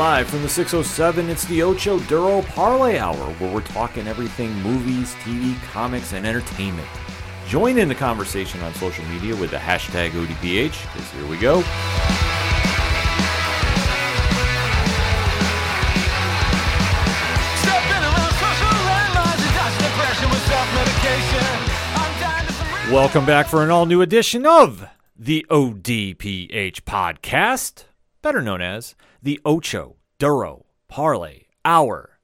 Live from the 607, it's the Ocho Duro Parlay Hour, where we're talking everything movies, TV, comics, and entertainment. Join in the conversation on social media with the hashtag ODPH, because here we go. Stepping around social landmines and dodging depression with self-medication. I'm dying to some Welcome back for an all new edition of the ODPH podcast, better known as the Ocho Duro Parlay Hour.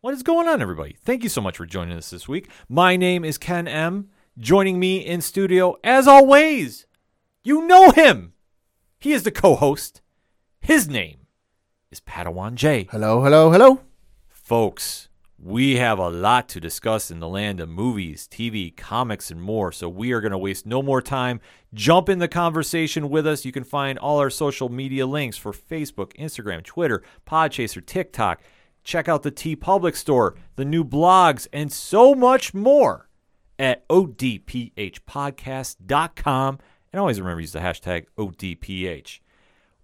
What is going on, everybody? Thank you so much for joining us this week. My name is Ken M. Joining me in studio, as always, you know him. He is the co host. His name is Padawan J. Hello, hello, hello. Folks, we have a lot to discuss in the land of movies, TV, comics, and more. So we are going to waste no more time. Jump in the conversation with us. You can find all our social media links for Facebook, Instagram, Twitter, Podchaser, TikTok. Check out the TeePublic store, the new blogs, and so much more at odphpodcast.com. And always remember to use the hashtag ODPH.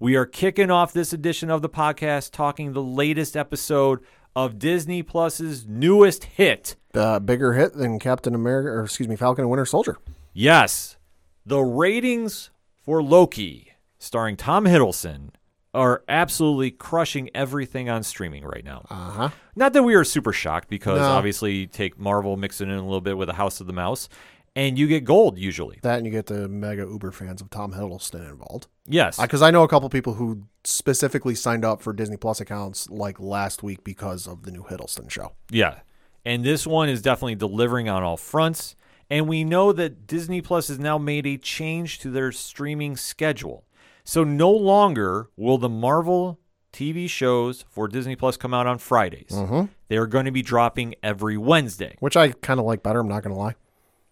We are kicking off this edition of the podcast talking the latest episode of Disney Plus's newest hit. Uh, bigger hit than Captain America, or excuse me, Falcon and Winter Soldier. Yes, the ratings for Loki, starring Tom Hiddleston, are absolutely crushing everything on streaming right now. Uh huh. Not that we are super shocked because No. obviously you take Marvel, mix it in a little bit with a House of the Mouse, and you get gold usually. That and you get the mega Uber fans of Tom Hiddleston involved. Yes. Because I know a couple people who specifically signed up for Disney Plus accounts like last week because of the new Hiddleston show. Yeah. And this one is definitely delivering on all fronts. And we know that Disney Plus has now made a change to their streaming schedule. So no longer will the Marvel TV shows for Disney Plus come out on Fridays. Mm-hmm. They're going to be dropping every Wednesday. Which I kind of like better. I'm not going to lie.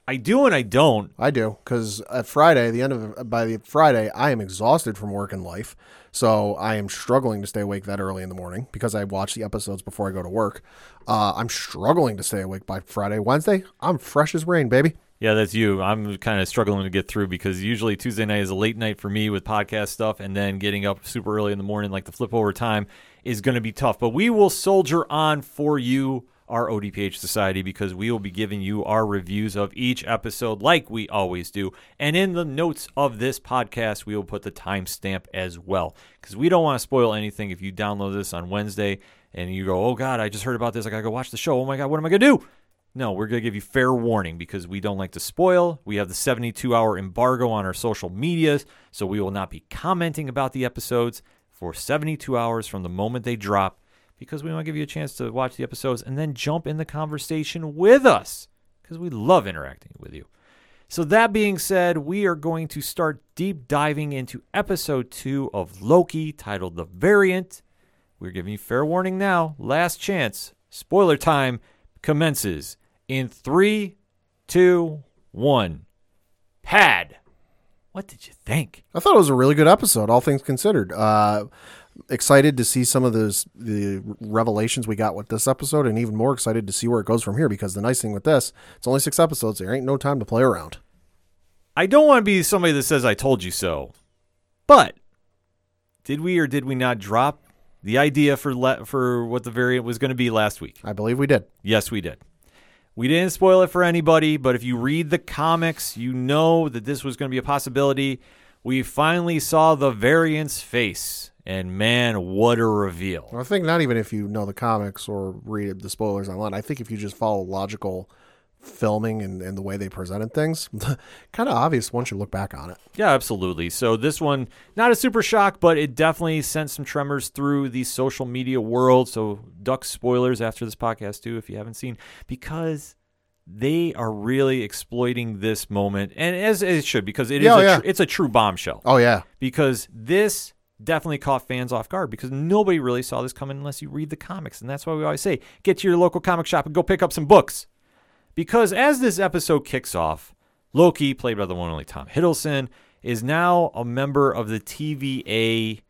I do and I don't. I do because at Friday, the end of by the Friday, I am exhausted from work and life, so I am struggling to stay awake that early in the morning because I watch the episodes before I go to work. Uh, I'm struggling to stay awake by Friday. Wednesday, I'm fresh as rain, baby. Yeah, that's you. I'm kind of struggling to get through because usually Tuesday night is a late night for me with podcast stuff, and then getting up super early in the morning, like the flip over time, is going to be tough. But we will soldier on for you, our ODPH Society, because we will be giving you our reviews of each episode like we always do. And in the notes of this podcast, we will put the timestamp as well because we don't want to spoil anything if you download this on Wednesday and you go, oh God, I just heard about this. I got to go watch the show. Oh my God, what am I going to do? No, we're going to give you fair warning because we don't like to spoil. We have the 72 hour embargo on our social medias, so we will not be commenting about the episodes for 72 hours from the moment they drop because we want to give you a chance to watch the episodes and then jump in the conversation with us because we love interacting with you. So, that being said, we are going to start deep diving into episode two of Loki titled The Variant. We're giving you fair warning now. Last chance. Spoiler time commences in three, two, one. Pad. What did you think? I thought it was a really good episode, all things considered. Uh, excited to see some of those the revelations we got with this episode, and even more excited to see where it goes from here. Because the nice thing with this, it's only six episodes. There ain't no time to play around. I don't want to be somebody that says I told you so, but did we or did we not drop the idea for le- for what the variant was going to be last week? I believe we did. Yes, we did. We didn't spoil it for anybody, but if you read the comics, you know that this was going to be a possibility. We finally saw the variant's face, and man, what a reveal! I think not even if you know the comics or read the spoilers online. I think if you just follow logical filming and, and the way they presented things, kind of obvious once you look back on it. Yeah, absolutely. So this one, not a super shock, but it definitely sent some tremors through the social media world. So duck spoilers after this podcast too, if you haven't seen, because they are really exploiting this moment, and as, as it should, because it is Yeah, oh a yeah. tr- it's a true bombshell. Oh yeah, Because this definitely caught fans off guard because nobody really saw this coming unless you read the comics, and that's why we always say get to your local comic shop and go pick up some books. Because as this episode kicks off, Loki, played by the one and only Tom Hiddleston, is now a member of the TVA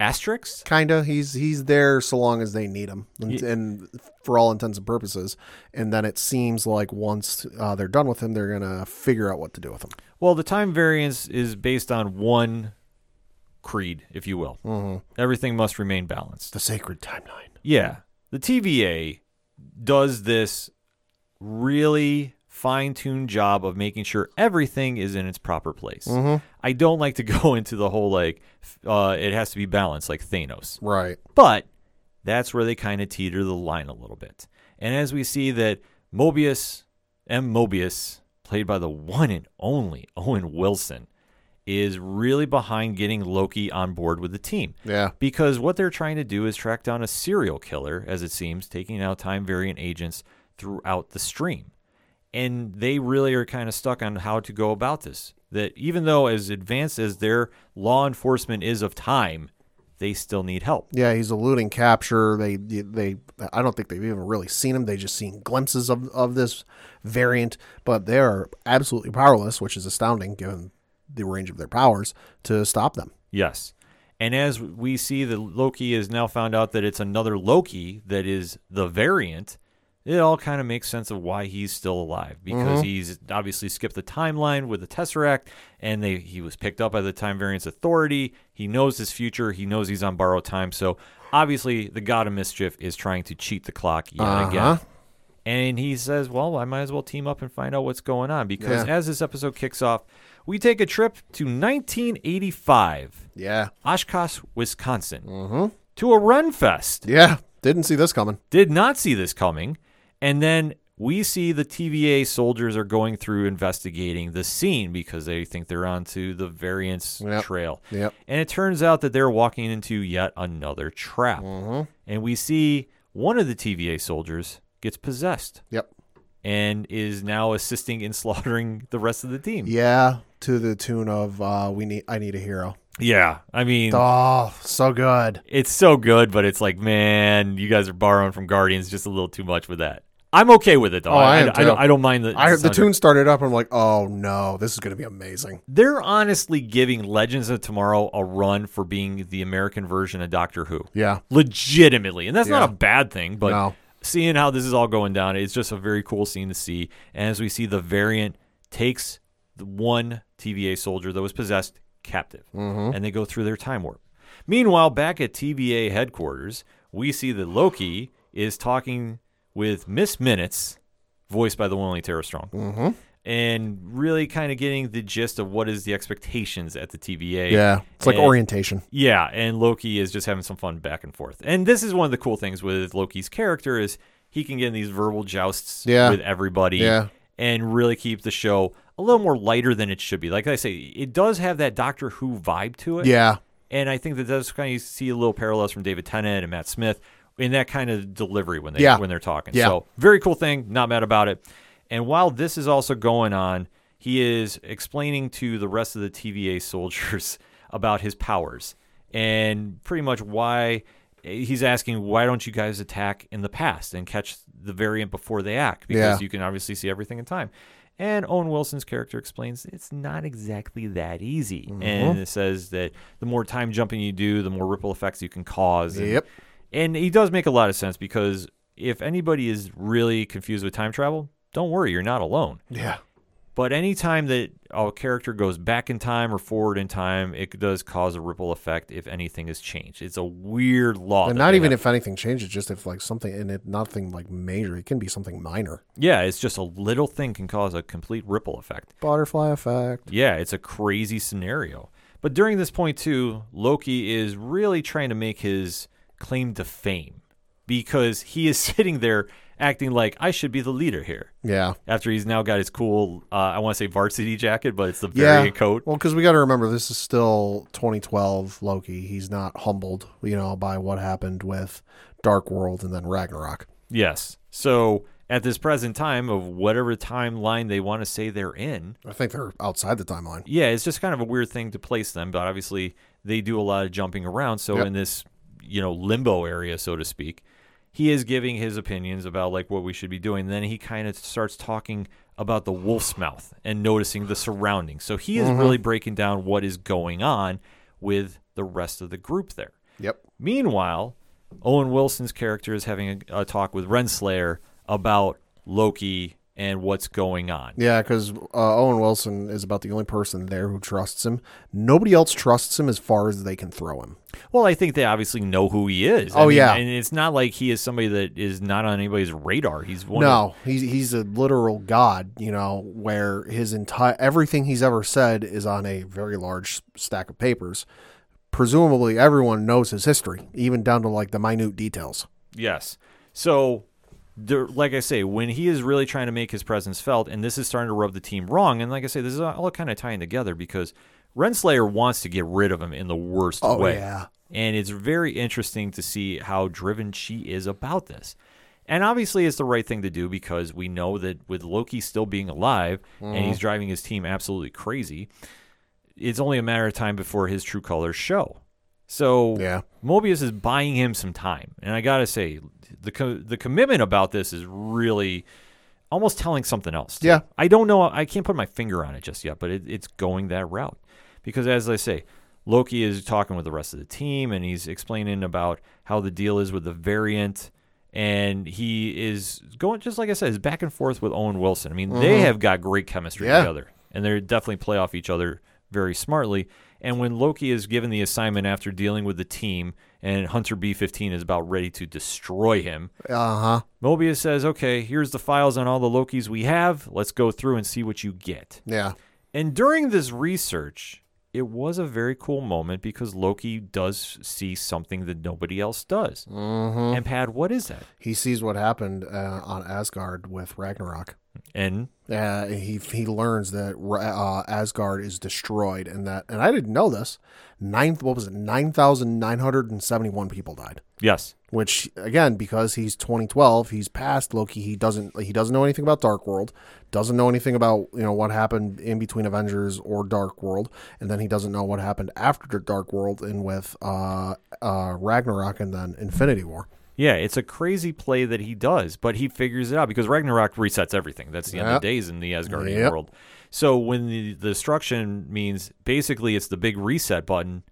Asterix. kinda. He's he's there so long as they need him, and, Ye- and for all intents and purposes. And then it seems like once uh, they're done with him, they're gonna figure out what to do with him. Well, the time variance is based on one creed, if you will. Mm-hmm. Everything must remain balanced. The sacred timeline. Yeah. The TVA does this really fine tuned job of making sure everything is in its proper place. I don't like to go into the whole like, uh, it has to be balanced like Thanos. Right. But that's where they kind of teeter the line a little bit. And as we see that Mobius, M. Mobius, played by the one and only Owen Wilson, is really behind getting Loki on board with the team. Yeah. Because what they're trying to do is track down a serial killer, as it seems, taking out time variant agents throughout the stream. And they really are kind of stuck on how to go about this. That even though as advanced as their law enforcement is of time, they still need help. Yeah, he's eluding capture. They they I don't think they've even really seen him. They just seen glimpses of, of this variant, but they are absolutely powerless, which is astounding given the range of their powers to stop them. Yes. And as we see that Loki has now found out that it's another Loki that is the variant, it all kind of makes sense of why he's still alive because he's obviously skipped the timeline with the Tesseract and they he was picked up by the Time Variance Authority. He knows his future, he knows he's on borrowed time. So obviously the God of Mischief is trying to cheat the clock yet again. Uh-huh. And he says, Well, I might as well team up and find out what's going on because Yeah. as this episode kicks off, we take a trip to 1985. Yeah. Oshkosh, Wisconsin, mm-hmm. to a Ren Fest. Yeah. Didn't see this coming. Did not see this coming. And then we see the TVA soldiers are going through investigating the scene because they think they're onto the variance Yep. trail. Yep. And it turns out that they're walking into yet another trap. Mm-hmm. And we see one of the TVA soldiers gets possessed Yep. and is now assisting in slaughtering the rest of the team. Yeah. To the tune of uh, "We need, I need a hero." Yeah. I mean, Oh, so good. it's so good, but it's like, man, you guys are borrowing from Guardians just a little too much with that. I'm okay with it though. Oh, I am I, don't. I don't mind the. I the tune started up. I'm like, oh no, this is going to be amazing. They're honestly giving Legends of Tomorrow a run for being the American version of Doctor Who. Yeah. Legitimately, and that's not a bad thing. But No. seeing how this is all going down, it's just a very cool scene to see. And as we see, the variant takes the one TVA soldier that was possessed captive, Mm-hmm. and they go through their time warp. Meanwhile, back at TVA headquarters, we see that Loki is talking with Miss Minutes, voiced by the one and only Tara Strong, Mm-hmm. and really kind of getting the gist of what is the expectations at the TVA. Yeah. It's like And- orientation. Yeah, and Loki is just having some fun back and forth. And this is one of the cool things with Loki's character is he can get in these verbal jousts Yeah. with everybody Yeah. and really keep the show a little more lighter than it should be. Like I say, it does have that Doctor Who vibe to it. Yeah. And I think that does kind of see a little parallels from David Tennant and Matt Smith in that kind of delivery when they Yeah. when they're talking. Yeah. So very cool thing, not mad about it. And while this is also going on, he is explaining to the rest of the TVA soldiers about his powers and pretty much why he's asking why don't you guys attack in the past and catch the variant before they act because Yeah. you can obviously see everything in time. And Owen Wilson's character explains it's not exactly that easy. Mm-hmm. And it says that the more time jumping you do, the more ripple effects you can cause. And, Yep. and he does make a lot of sense because if anybody is really confused with time travel, don't worry, you're not alone. Yeah. But anytime that a character goes back in time or forward in time, it does cause a ripple effect if anything is changed. It's a weird law. And not even have. if anything changes, just if like something in it, nothing like major. It can be something minor. Yeah, it's just a little thing can cause a complete ripple effect. Butterfly effect. Yeah, it's a crazy scenario. But during this point, too, Loki is really trying to make his claim to fame because he is sitting there acting like I should be the leader here. Yeah. After he's now got his cool, uh, I want to say varsity jacket, but it's the Yeah. coat. Well, because we got to remember this is still 2012 Loki. He's not humbled, you know, by what happened with Dark World and then Ragnarok. Yes. So at this present time of whatever timeline they want to say they're in, I think they're outside the timeline. yeah, it's just kind of a weird thing to place them, but obviously they do a lot of jumping around. So Yep. in this, you know, limbo area, so to speak, he is giving his opinions about like what we should be doing. then he kind of starts talking about the wolf's mouth and noticing the surroundings. So he is mm-hmm. really breaking down what is going on with the rest of the group there. Yep. Meanwhile, Owen Wilson's character is having a, a talk with Renslayer about Loki and what's going on. Yeah, because uh, Owen Wilson is about the only person there who trusts him. Nobody else trusts him as far as they can throw him. Well, I think they obviously know who he is. I Oh, mean, yeah. and it's not like he is somebody that is not on anybody's radar. He's one. Of, No, he's he's a literal god. You know, where his entire everything he's ever said is on a very large stack of papers. Presumably, everyone knows his history, even down to like the minute details. Yes. So, there, like I say, when he is really trying to make his presence felt, and this is starting to rub the team wrong, and like I say, this is all kind of tying together because Renslayer wants to get rid of him in the worst Oh, way. yeah. And it's very interesting to see how driven she is about this. And obviously, it's the right thing to do because we know that with Loki still being alive and Mm-hmm. he's driving his team absolutely crazy, it's only a matter of time before his true colors show. So Yeah. Mobius is buying him some time, and I gotta say, the co- the commitment about this is really almost telling something else. too. Yeah. I don't know. I can't put my finger on it just yet, but it, it's going that route because, as I say, Loki is talking with the rest of the team, and he's explaining about how the deal is with the variant. And he is going, just like I said, is back and forth with Owen Wilson. I mean, they mm-hmm. have got great chemistry Yeah. together, and they definitely play off each other very smartly. And when Loki is given the assignment after dealing with the team, and Hunter B15 is about ready to destroy him, Uh huh. Mobius says, Okay, here's the files on all the Lokis we have. Let's go through and see what you get. Yeah. And during this research, it was a very cool moment because Loki does see something that nobody else does. Mm-hmm. And Pad, what is that? He sees what happened uh, on Asgard with Ragnarok. And Uh, he he learns that uh, Asgard is destroyed, and that and I didn't know this. Nine what was it? Nine thousand nine hundred and seventy one people died. yes, Which again, because he's twenty twelve, he's past Loki. He doesn't he doesn't know anything about Dark World, doesn't know anything about you know what happened in between Avengers or Dark World, and then he doesn't know what happened after Dark World and with uh, uh, Ragnarok and then Infinity War. Yeah, it's a crazy play that he does, but he figures it out because Ragnarok resets everything. That's the end Yep. of days in the Asgardian Yep. world. So when the, the destruction means basically it's the big reset button,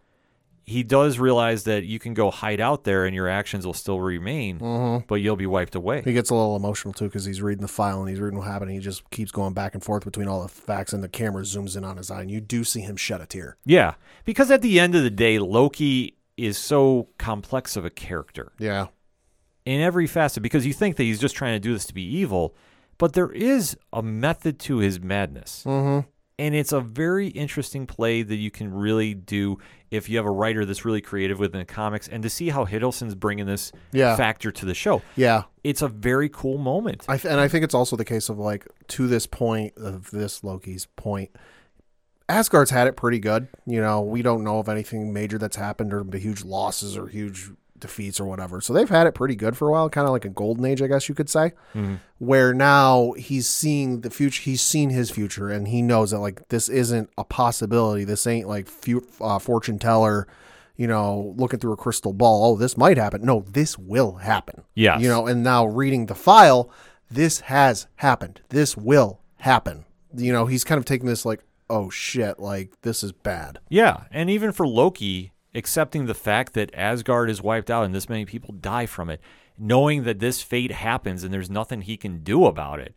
he does realize that you can go hide out there and your actions will still remain, Mm-hmm. but you'll be wiped away. He gets a little emotional too because he's reading the file and he's reading what happened. He just keeps going back and forth between all the facts, and the camera zooms in on his eye, and you do see him shed a tear. Yeah, because at the end of the day, Loki is so complex of a character Yeah, in every facet because you think that he's just trying to do this to be evil, but there is a method to his madness. mm-hmm. And it's a very interesting play that you can really do if you have a writer that's really creative within the comics and to see how Hiddleston's bringing this Yeah. factor to the show. yeah. It's a very cool moment. I th- and I think it's also the case of like to this point of this Loki's point. Asgard's had it pretty good. You know, we don't know of anything major that's happened or huge losses or huge defeats or whatever. So they've had it pretty good for a while, kind of like a golden age, I guess you could say. Where now he's seeing the future, he's seen his future, and he knows that like this isn't a possibility. This ain't like uh, fortune teller, you know, looking through a crystal ball. Oh, this might happen. No, this will happen. Yeah. you know, and now reading the file, this has happened. This will happen. You know, he's kind of taking this like, oh shit, like this is bad. Yeah, and even for Loki, accepting the fact that Asgard is wiped out and this many people die from it, knowing that this fate happens and there's nothing he can do about it,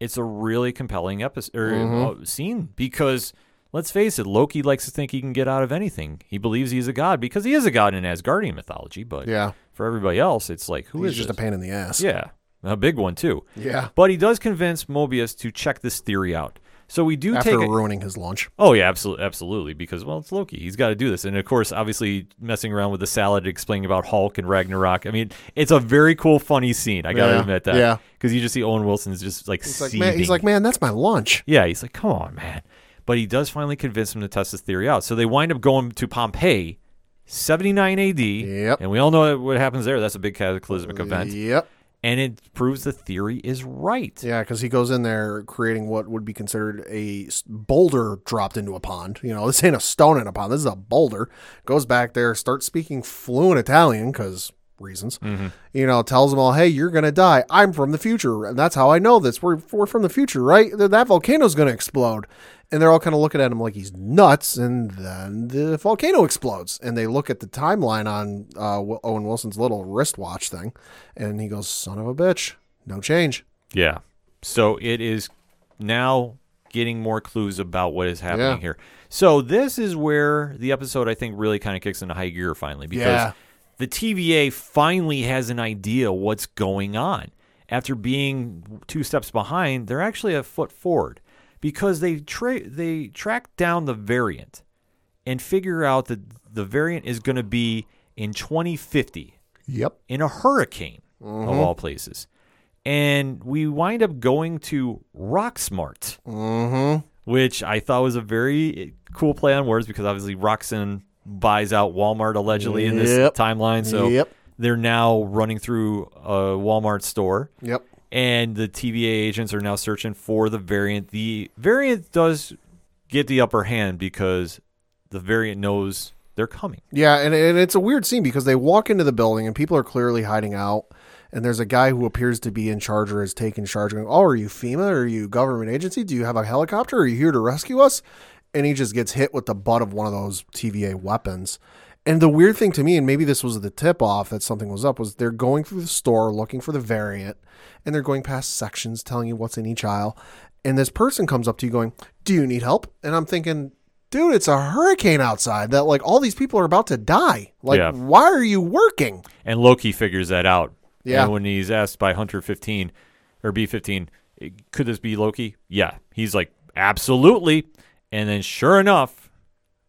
it's a really compelling episode or Mm-hmm. uh, scene because let's face it, Loki likes to think he can get out of anything. He believes he's a god because he is a god in Asgardian mythology, but Yeah, for everybody else, it's like who he's is just this? a pain in the ass. Yeah, a big one too. yeah. But he does convince Mobius to check this theory out. So we do After take a- ruining his lunch. Oh yeah, absolutely, absolutely. Because well, it's Loki. He's got to do this, and of course, obviously, messing around with the salad, explaining about Hulk and Ragnarok. I mean, it's a very cool, funny scene. I gotta Yeah, admit that. yeah. Because you just see Owen Wilson's just like He's like, man, he's like, man, that's my lunch. yeah, he's like, come on, man. But he does finally convince him to test his theory out. So they wind up going to Pompeii, 79 AD. Yep. And we all know what happens there. That's a big cataclysmic uh, event, Yep. And it proves the theory is right. Yeah, because he goes in there creating what would be considered a boulder dropped into a pond. You know, this ain't a stone in a pond. This is a boulder. Goes back there, starts speaking fluent Italian because reasons. Mm-hmm. You know, tells them all, "Hey, you're gonna die. I'm from the future, and that's how I know this. We're we're from the future, right? That that volcano's gonna explode." And they're all kind of looking at him like he's nuts, and then the volcano explodes. And they look at the timeline on uh, Owen Wilson's little wristwatch thing, and he goes, "Son of a bitch, no change." Yeah. So it is now getting more clues about what is happening Yeah. here. So this is where the episode I think really kind of kicks into high gear finally because Yeah. the TVA finally has an idea what's going on. After being two steps behind, they're actually a foot forward because they tra- they track down the variant and figure out that the variant is going to be in 2050 Yep. in a hurricane of all places. And we wind up going to Rocksmart, Mm-hmm. which I thought was a very cool play on words because obviously Roxxon buys out Walmart allegedly in this timeline. So Yep. they're now running through a Walmart store Yep. And the TVA agents are now searching for the variant. The variant does get the upper hand because the variant knows they're coming. Yeah, and, and it's a weird scene because they walk into the building and people are clearly hiding out. And there's a guy who appears to be in charge or is taking charge. Going, oh, are you FEMA? Are you government agency? Do you have a helicopter? Are you here to rescue us? And he just gets hit with the butt of one of those TVA weapons. And the weird thing to me, and maybe this was the tip off that something was up, was they're going through the store looking for the variant, and they're going past sections telling you what's in each aisle. And this person comes up to you going, "Do you need help?" And I'm thinking, dude, it's a hurricane outside. That like all these people are about to die. Like, Yeah. why are you working? And Loki figures that out. Yeah. And when he's asked by Hunter 15 or B15, could this be Loki? Yeah. He's like, absolutely. And then sure enough,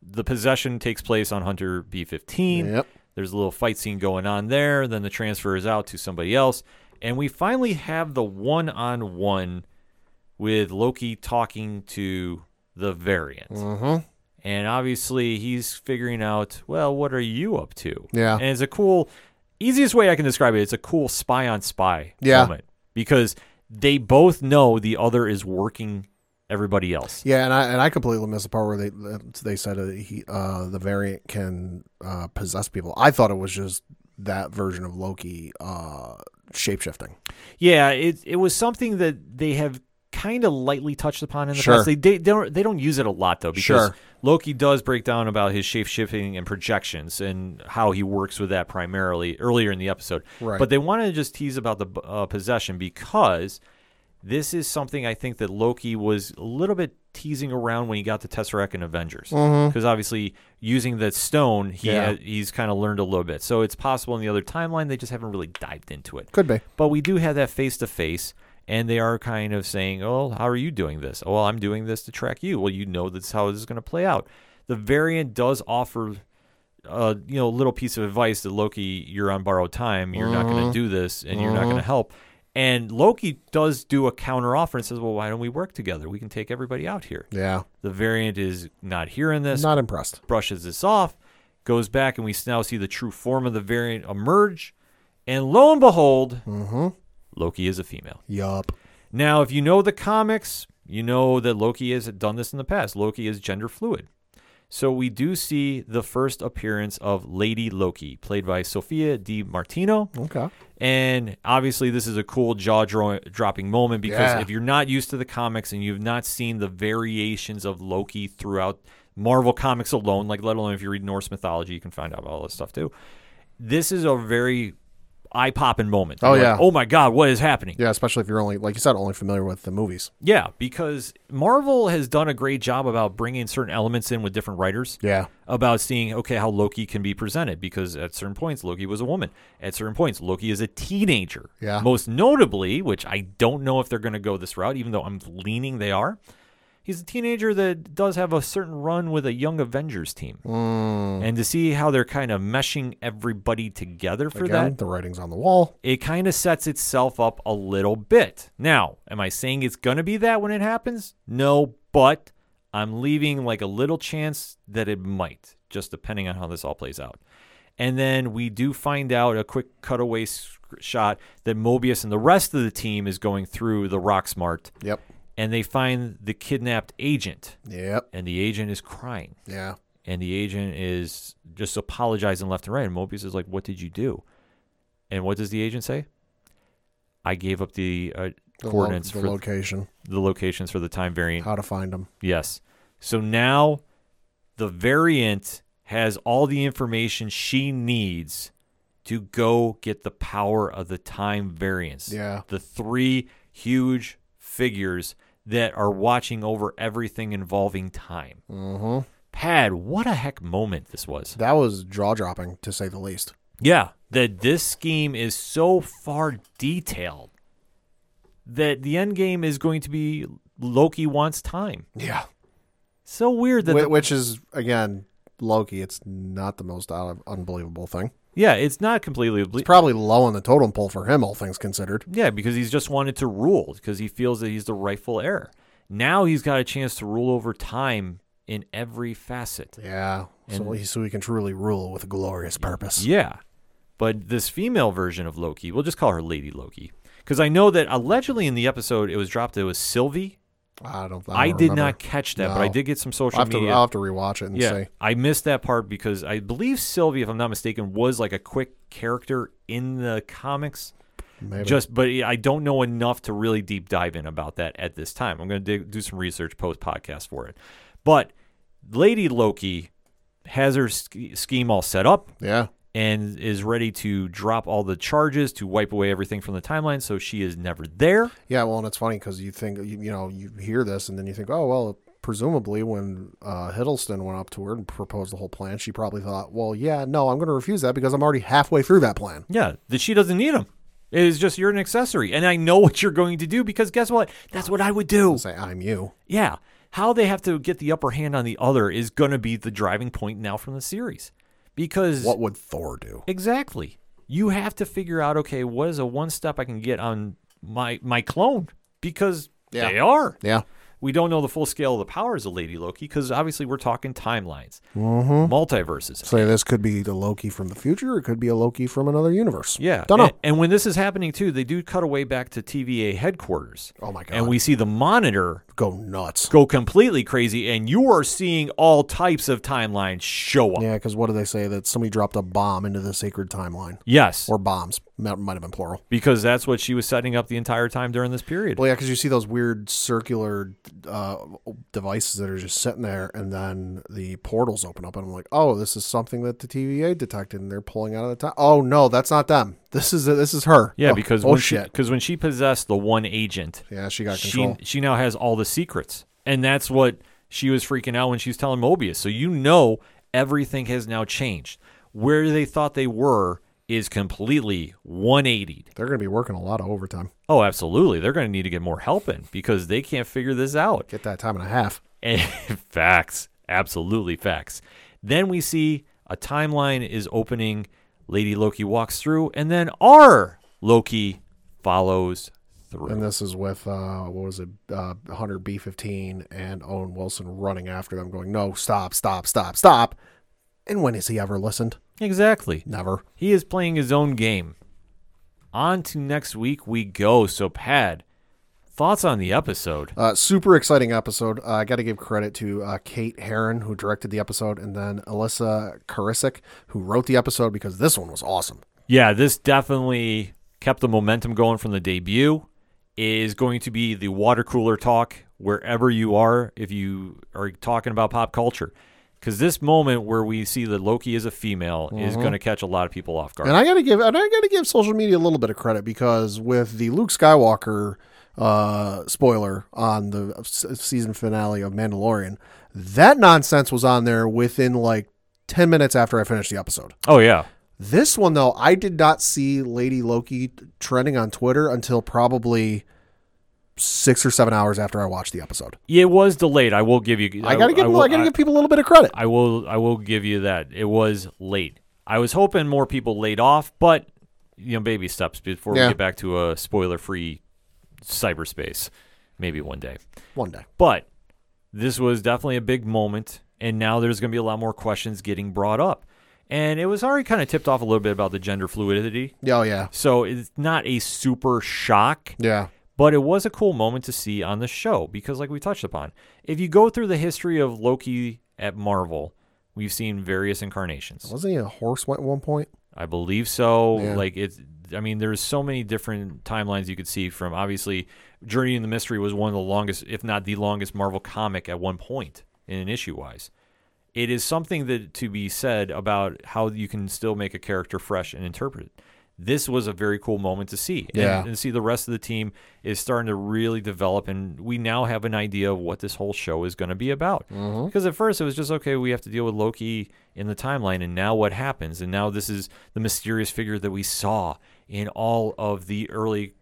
the possession takes place on Hunter B15. Yep. There's a little fight scene going on there. Then the transfer is out to somebody else. And we finally have the one on one with Loki talking to the variant. Mm-hmm. And obviously, he's figuring out, well, what are you up to? Yeah. And it's a cool, easiest way I can describe it, it's a cool spy on spy Yeah. moment because they both know the other is working everybody else. Yeah, and I and I completely missed the part where they they said uh, he uh, the variant can uh, possess people. I thought it was just that version of Loki uh, shapeshifting. Yeah, it it was something that they have kind of lightly touched upon in the Sure. past. They, they they don't they don't use it a lot though because Sure. Loki does break down about his shape shifting and projections and how he works with that primarily earlier in the episode. Right. But they wanted to just tease about the uh, possession because this is something I think that Loki was a little bit teasing around when he got the Tesseract in Avengers because obviously using the stone he Mm-hmm. Yeah. he's kind of learned a little bit. So it's possible in the other timeline they just haven't really dived into it. Could be. But we do have that face to face, and they are kind of saying, "Oh, how are you doing this? Oh, well, I'm doing this to track you. Well, you know that's how this is going to play out." The variant does offer, uh, you know, a little piece of advice to Loki: "You're on borrowed time. You're not going to do this, and you're not going to help." And Loki does do a counter offer and says, "Well, why don't we work together? We can take everybody out here." Yeah, The variant is not hearing this not impressed. brushes this off, goes back, and we now see the true form of the variant emerge. And lo and behold, mm-hmm. Loki is a female. Yup. Now, if you know the comics, you know that Loki has done this in the past. Loki is gender fluid. So we do see the first appearance of Lady Loki, played by Sophia Di Martino. Okay. And obviously, this is a cool jaw dropping moment because Yeah. if you're not used to the comics and you've not seen the variations of Loki throughout Marvel comics alone, like let alone if you read Norse mythology, you can find out all this stuff too. This is a very eye popping moment. Oh, You're yeah. like, oh my God, what is happening? Yeah, especially if you're only, like you said, only familiar with the movies. Yeah, because Marvel has done a great job about bringing certain elements in with different writers. Yeah. About seeing, okay, how Loki can be presented because at certain points, Loki was a woman. At certain points, Loki is a teenager. Yeah. Most notably, which I don't know if they're going to go this route, even though I'm leaning they are, he's a teenager that does have a certain run with a young Avengers team. Mm. And to see how they're kind of meshing everybody together for Again, that, the writing's on the wall. it kind of sets itself up a little bit. Now, am I saying it's going to be that when it happens? No, but I'm leaving like a little chance that it might, just depending on how this all plays out. And then we do find out a quick cutaway shot that Mobius and the rest of the team is going through the Rocksmart, Yep. And they find the kidnapped agent, Yep. and the agent is crying Yeah. and the agent is just apologizing left and right. And Mobius is like, "What did you do?" And what does the agent say? I gave up the, uh, The, lo- coordinates the for location, the locations for the time variant. how to find them. Yes. So now the variant has all the information she needs to go get the power of the time variants. Yeah. The three huge figures that are watching over everything involving time. Mm-hmm. Pad, what a heck moment this was. That was jaw dropping to say the least. Yeah, that this scheme is so far detailed that the end game is going to be Loki wants time. Yeah. So weird that Wh- the- Which is again Loki. It's not the most out of unbelievable thing. Yeah, it's not completely It's probably low on the totem pole for him, all things considered. Yeah, because he's just wanted to rule because he feels that he's the rightful heir. Now he's got a chance to rule over time in every facet. Yeah. So he, so he can truly rule with a glorious purpose. Yeah. But this female version of Loki, we'll just call her Lady Loki. Because I know that allegedly in the episode it was dropped that it was Sylvie. I don't. I, I, don't did remember. not catch that, but I did get some social I'll to, media. I'll have to rewatch it and yeah, see. I missed that part because I believe Sylvie, if I'm not mistaken, was like a quick character in the comics. Maybe. Just, but I don't know enough to really deep dive in about that at this time. I'm going to do some research post podcast for it. But Lady Loki has her sch- scheme all set up yeah. And is ready to drop all the charges to wipe away everything from the timeline. So she is never there. Yeah. Well, and it's funny because you think you, you know you hear this and then you think, oh well, presumably when uh, Hiddleston went up to her and proposed the whole plan, she probably thought, well, yeah, no, I'm going to refuse that because I'm already halfway through that plan. Yeah, that she doesn't need him. It is just you're an accessory, and I know what you're going to do because guess what? That's what I would do. Say, I'm you. Yeah. How they have to get the upper hand on the other is going to be the driving point now from the series. Because What would Thor do? exactly. You have to figure out okay, what is a one step I can get on my my clone because Yeah. they are. Yeah. We don't know the full scale of the powers of Lady Loki because obviously we're talking timelines, mm-hmm. multiverses. Say this could be the Loki from the future. Or it could be a Loki from another universe. Yeah. Don't know. And, and when this is happening too, they do cut away back to TVA headquarters. Oh my god. And we see the monitor go nuts. go completely crazy, and you are seeing all types of timelines show up. Yeah, because what do they say that somebody dropped a bomb into the sacred timeline Yes, or bombs? Might might have been plural. because that's what she was setting up the entire time during this period. Well, yeah, because you see those weird circular uh, devices that are just sitting there, and then the portals open up, and I'm like, oh, this is something that the TVA detected, and they're pulling out of the time. Oh no, that's not them. This is this is her. Yeah, Oh, because oh when shit. she because when she possessed the one agent, yeah, she got she control. she now has all the secrets, and that's what she was freaking out when she was telling Mobius. So you know everything has now changed. Where they thought they were is completely 180. They're going to be working a lot of overtime. Oh, absolutely. They're going to need to get more help in because they can't figure this out. Get that time and a half. And facts, absolutely facts. Then we see a timeline is opening. Lady Loki walks through, and then our Loki follows through. And this is with uh, what was it, uh, Hunter B fifteen and Owen Wilson running after them, going, "No, stop, stop, stop, stop." And when has he ever listened? exactly. Never. He is playing his own game. On to next week we go. So, Pad, thoughts on the episode? Uh, super exciting episode. Uh, I got to give credit to uh, Kate Herron who directed the episode, and then Elissa Karasik who wrote the episode because this one was awesome. Yeah, this definitely kept the momentum going from the debut. Is going to be the water cooler talk wherever you are if you are talking about pop culture. Because this moment where we see that Loki is a female is going to catch a lot of people off guard. And I got to give and I got to give social media a little bit of credit because with the Luke Skywalker uh, spoiler on the season finale of Mandalorian, that nonsense was on there within like ten minutes after I finished the episode. oh, yeah. This one though, I did not see Lady Loki trending on Twitter until probably six or seven hours after I watched the episode. It was delayed. I will give you. I gotta give will- I gotta give people a little bit of credit. I will I will give you that. It was late. I was hoping more people laid off, but you know, baby steps before Yeah. we get back to a spoiler free cyberspace. Maybe one day. One day. But this was definitely a big moment, and now there's going to be a lot more questions getting brought up. And it was already kind of tipped off a little bit about the gender fluidity. Oh yeah. So it's not a super shock, Yeah. But it was a cool moment to see on the show because, like we touched upon, if you go through the history of Loki at Marvel, we've seen various incarnations. Wasn't he a horse at one point? I believe so. Yeah. Like it's I mean, there's so many different timelines you could see from obviously Journey in the Mystery was one of the longest, if not the longest Marvel comic at one point in an issue wise. It is something that to be said about how you can still make a character fresh and interpret it. This was a very cool moment to see. And, Yeah. and see the rest of the team is starting to really develop, and we now have an idea of what this whole show is going to be about. Mm-hmm. Because at first it was just okay, we have to deal with Loki in the timeline, and now what happens? And now this is the mysterious figure that we saw in all of the early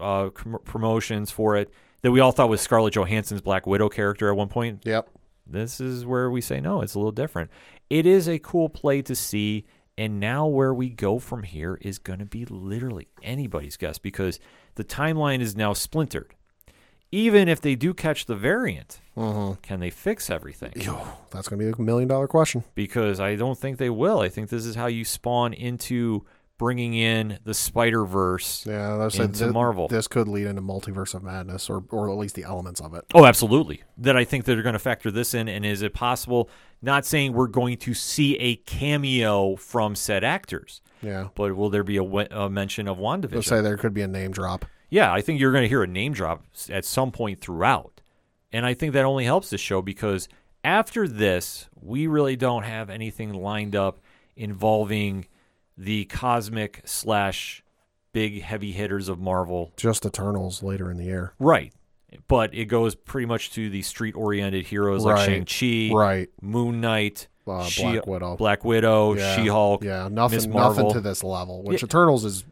uh, com- promotions for it that we all thought was Scarlett Johansson's Black Widow character at one point Yep. this is where we say no it's a little different it is a cool play to see and now where we go from here is going to be literally anybody's guess because the timeline is now splintered. Even if they do catch the variant mm-hmm. can they fix everything? Yo, that's gonna be a million dollar question. because i don't think they will. I think this is how you spawn into bringing in the spider verse Yeah, that's Into Marvel. This could lead into multiverse of madness, or or at least the elements of it. Oh, absolutely. That I think they're going to factor this in. And is it possible? Not saying we're going to see a cameo from said actors, Yeah. but will there be a, mention of Let's WandaVision? say there could be a name drop. yeah, I think you're going to hear a name drop at some point throughout. And I think that only helps the show because after this, we really don't have anything lined up involving the cosmic slash big heavy hitters of Marvel Just Eternals later in the year. Right. But it goes pretty much to the street oriented heroes like Right. Shang-Chi, Right. Moon Knight, Uh, She- Black Widow. Black Widow, Yeah. She-Hulk, Yeah, nothing Miss nothing Marvel. to this level. Which Eternals is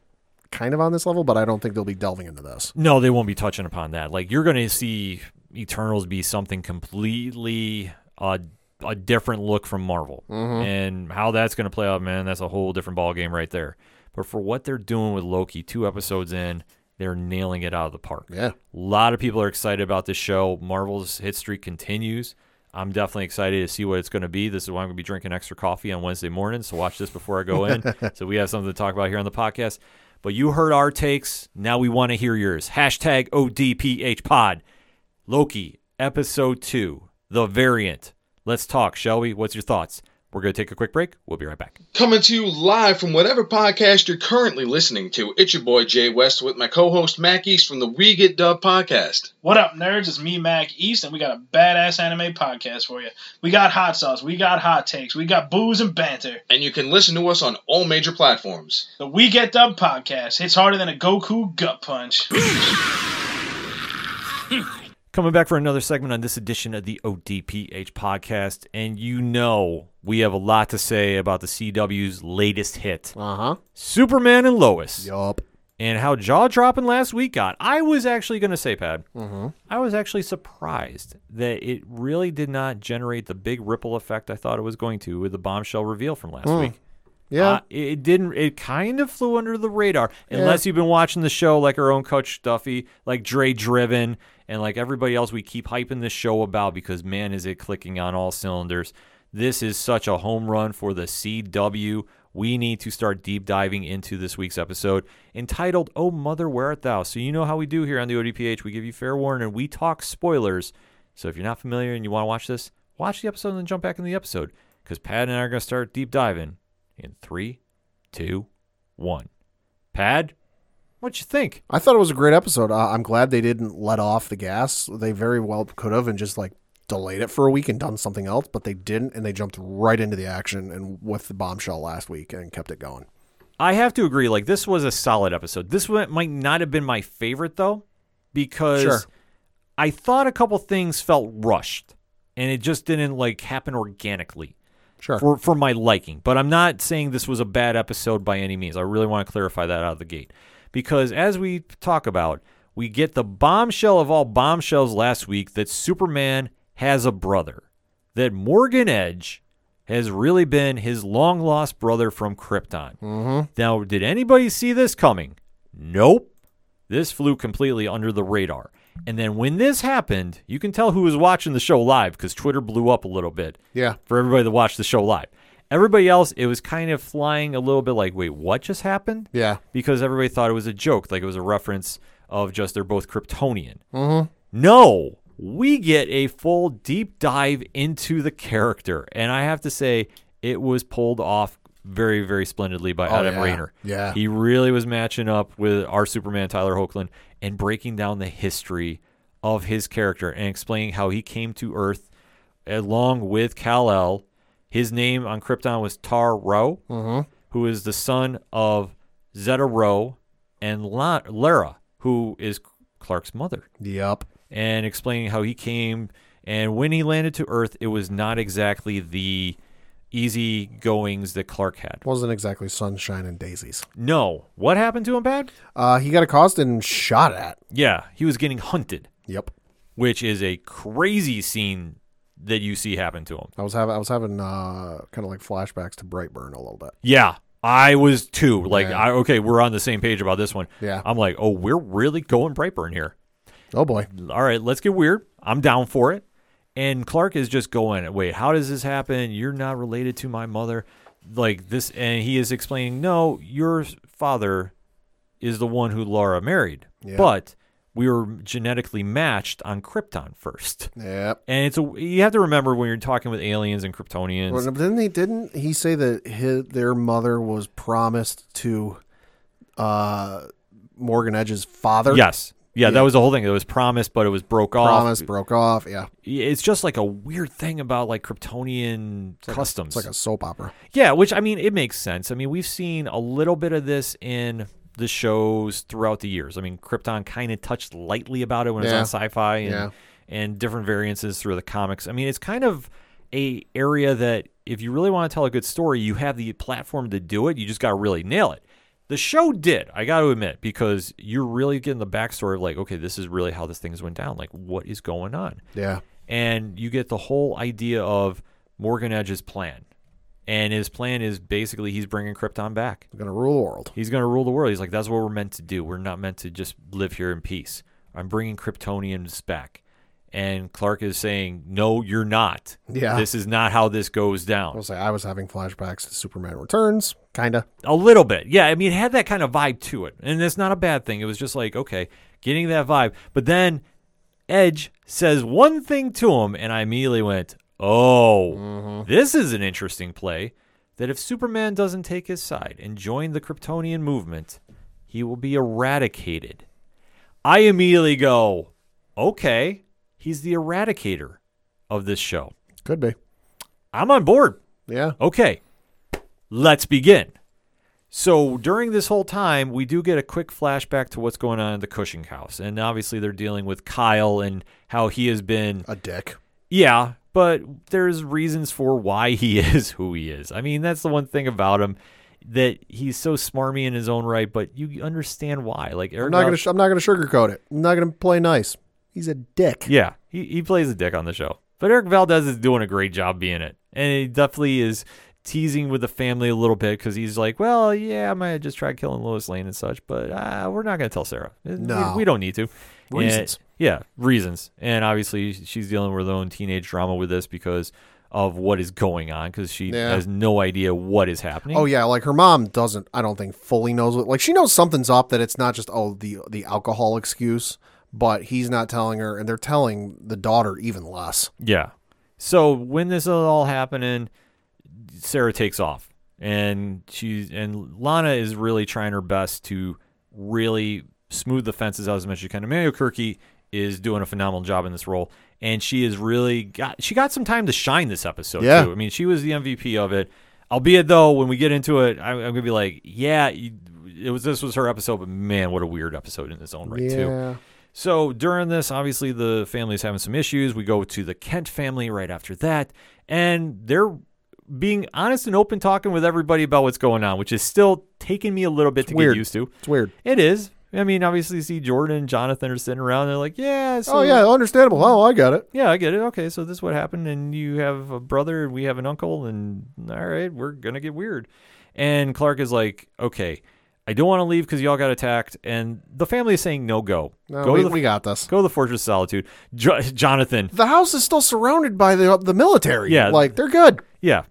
kind of on this level, but I don't think they'll be delving into this. No, they won't be touching upon that. Like you're going to see Eternals be something completely uh, a different look from Marvel, Mm-hmm. and how that's going to play out, man, that's a whole different ball game right there. But for what they're doing with Loki, two episodes in, they're nailing it out of the park. Yeah. A lot of people are excited about this show. Marvel's hit streak continues. I'm definitely excited to see what it's going to be. This is why I'm going to be drinking extra coffee on Wednesday morning. So watch this before I go in. so we have something to talk about here on the podcast. But you heard our takes. Now we want to hear yours. Hashtag ODPH pod. Loki, episode two, the variant. Let's talk, shall we? What's your thoughts? We're going to take a quick break. We'll be right back. Coming to you live from whatever podcast you're currently listening to. It's your boy Jay West with my co-host Mac East from the We Get Dub podcast. What up, nerds? It's me, Mac East, and we got a badass anime podcast for you. We got hot sauce, we got hot takes, we got booze and banter. And you can listen to us on all major platforms. The We Get Dub podcast hits harder than a Goku gut punch. Coming back for another segment on this edition of the ODPH podcast. And you know we have a lot to say about the CW's latest hit, Uh huh. Superman and Lois, Yup. and how jaw dropping last week got. I was actually going to say, Pad, I was actually surprised that it really did not generate the big ripple effect I thought it was going to with the bombshell reveal from last week. Yeah. Uh, it it didn't. It kind of flew under the radar, unless you've been watching the show like our own Coach Duffy, like Dre Driven, and like everybody else. We keep hyping this show about because man, is it clicking on all cylinders. This is such a home run for the CW. We need to start deep diving into this week's episode entitled "Oh Mother, Where Art Thou." So you know how we do here on the ODPH. We give you fair warning and we talk spoilers. So if you're not familiar and you want to watch this, watch the episode and then jump back in the episode because Pat and I are going to start deep diving in three, two, one. Pad, what you think? I thought it was a great episode. Uh, I'm glad they didn't let off the gas. They very well could have and just like delayed it for a week and done something else, but they didn't, and they jumped right into the action and with the bombshell last week and kept it going. I have to agree. Like this was a solid episode. This one might not have been my favorite though, because Sure. I thought a couple things felt rushed, and it just didn't like happen organically. Sure. for for my liking. But I'm not saying this was a bad episode by any means. I really want to clarify that out of the gate. Because as we talk about, we get the bombshell of all bombshells last week that Superman has a brother. That Morgan Edge has really been his long lost brother from Krypton. Mm-hmm. Now, did anybody see this coming? Nope. This flew completely under the radar. And then when this happened, you can tell who was watching the show live because Twitter blew up a little bit yeah. for everybody that watched the show live. Everybody else, it was kind of flying a little bit like, wait, what just happened? Yeah. Because everybody thought it was a joke, like it was a reference of just they're both Kryptonian. Mm-hmm. No, we get a full deep dive into the character. And I have to say, it was pulled off very, very splendidly by Oh, Adam yeah. Rayner. Yeah. He really was matching up with our Superman, Tyler Hoechlin, and breaking down the history of his character and explaining how he came to Earth along with Kal-El. His name on Krypton was Tal-Rho, who is the son of Zeta-Rho, and La- Lara, who is Clark's mother, Yep. and explaining how he came and when he landed to Earth, it was not exactly the easy goings that Clark had. Wasn't exactly sunshine and daisies. No, what happened to him, bad? Uh, he got accosted and shot at. Yeah, he was getting hunted, Yep. which is a crazy scene that you see happen to him. I was having I was having uh, kind of like flashbacks to Brightburn a little bit. Yeah, I was too. Like, Yeah. I okay, we're on the same page about this one. Yeah. I'm like, oh, we're really going Brightburn here. Oh boy. All right, let's get weird. I'm down for it. And Clark is just going, wait, how does this happen? You're not related to my mother. Like this, and he is explaining, no, your father is the one who Lara married, Yeah. but we were genetically matched on Krypton first. Yeah. And it's a you have to remember when you're talking with aliens and Kryptonians. Well, didn't he? Didn't he say that his, their mother was promised to uh, Morgan Edge's father? yes, yeah, that was the whole thing. It was promised, but it was broke off. Promised broke off. Yeah. It's just like a weird thing about like Kryptonian customs. It's like a soap opera. Yeah, which I mean, it makes sense. I mean, we've seen a little bit of this in the shows throughout the years. I mean, Krypton kind of touched lightly about it when Yeah. it was on sci-fi and, Yeah. and different variances through the comics. I mean, it's kind of a area that if you really want to tell a good story, you have the platform to do it. You just got to really nail it. The show did, I got to admit, because you're really getting the backstory of like, okay, this is really how this thing's went down. Like, what is going on? Yeah. and you get the whole idea of Morgan Edge's plan. And his plan is basically he's bringing Krypton back. We're gonna rule the world. He's going to rule the world. He's like, that's what we're meant to do. We're not meant to just live here in peace. I'm bringing Kryptonians back. And Clark is saying, no, you're not. Yeah. This is not how this goes down. I will say I was having flashbacks to Superman Returns, kinda. A little bit. Yeah. I mean, it had that kind of vibe to it. And it's not a bad thing. It was just like, okay, getting that vibe. But then Edge says one thing to him, and I immediately went, oh, mm-hmm. this is an interesting play. That if Superman doesn't take his side and join the Kryptonian movement, he will be eradicated. I immediately go, okay, he's the eradicator of this show. Could be. I'm on board. Yeah. Okay, let's begin. So during this whole time, we do get a quick flashback to what's going on in the Cushing house. And obviously, they're dealing with Kyle and how he has been. A dick. Yeah, but there's reasons for why he is who he is. I mean, that's the one thing about him that he's so smarmy in his own right, but you understand why. Like, I'm Eric not gonna. Sh- I'm not gonna sugarcoat it. I'm not gonna play nice. He's a dick. Yeah, he, he plays a dick on the show. But Erik Valdez is doing a great job being it. And he definitely is teasing with the family a little bit because he's like, well, yeah, I might just try killing Lois Lane and such, but uh, we're not going to tell Sarah. We- No. We, don't need to. And- Reasons. yeah, reasons. And obviously, she's dealing with her own teenage drama with this because of what is going on because she Yeah. has no idea what is happening. Oh yeah, like her mom doesn't. I don't think fully knows what. Like she knows something's up. That it's not just oh the the alcohol excuse, but he's not telling her, and they're telling the daughter even less. Yeah. So when this is all happening, Sarah takes off, and she's and Lana is really trying her best to really smooth the fences out as much as she can. Emmanuel Kirky is doing a phenomenal job in this role, and she is really got she got some time to shine this episode Yeah. too. I mean, she was the MVP of it. Albeit though, when we get into it, I, I'm gonna be like, yeah, you, it was this was her episode, but man, what a weird episode in its own right too. So during this, obviously the family's having some issues. We go to the Kent family right after that, and they're being honest and open, talking with everybody about what's going on, which is still taking me a little bit to weird. get used to. it's weird. It is. I mean, obviously, you see Jordan and Jonathan are sitting around. They're like, "Yeah, oh, so, oh yeah, understandable. Oh, I got it. yeah, I get it. Okay, so this is what happened, and you have a brother, and we have an uncle, and all right, we're gonna get weird." And Clark is like, "Okay, I don't want to leave because y'all got attacked," and the family is saying, "No, go, No, go we, to the we got this. Go to the Fortress of Solitude. Jo- Jonathan. The house is still surrounded by the the military. Yeah. like they're good. Yeah.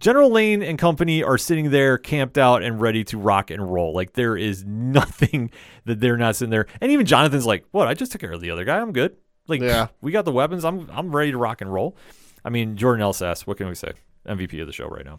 General Lane and company are sitting there camped out and ready to rock and roll. Like there is nothing that they're not sitting there. And even Jonathan's like, "What? I just took care of the other guy. I'm good." Like, Yeah. we got the weapons. I'm I'm ready to rock and roll. I mean, Jordan Elsass, what can we say? MVP of the show right now.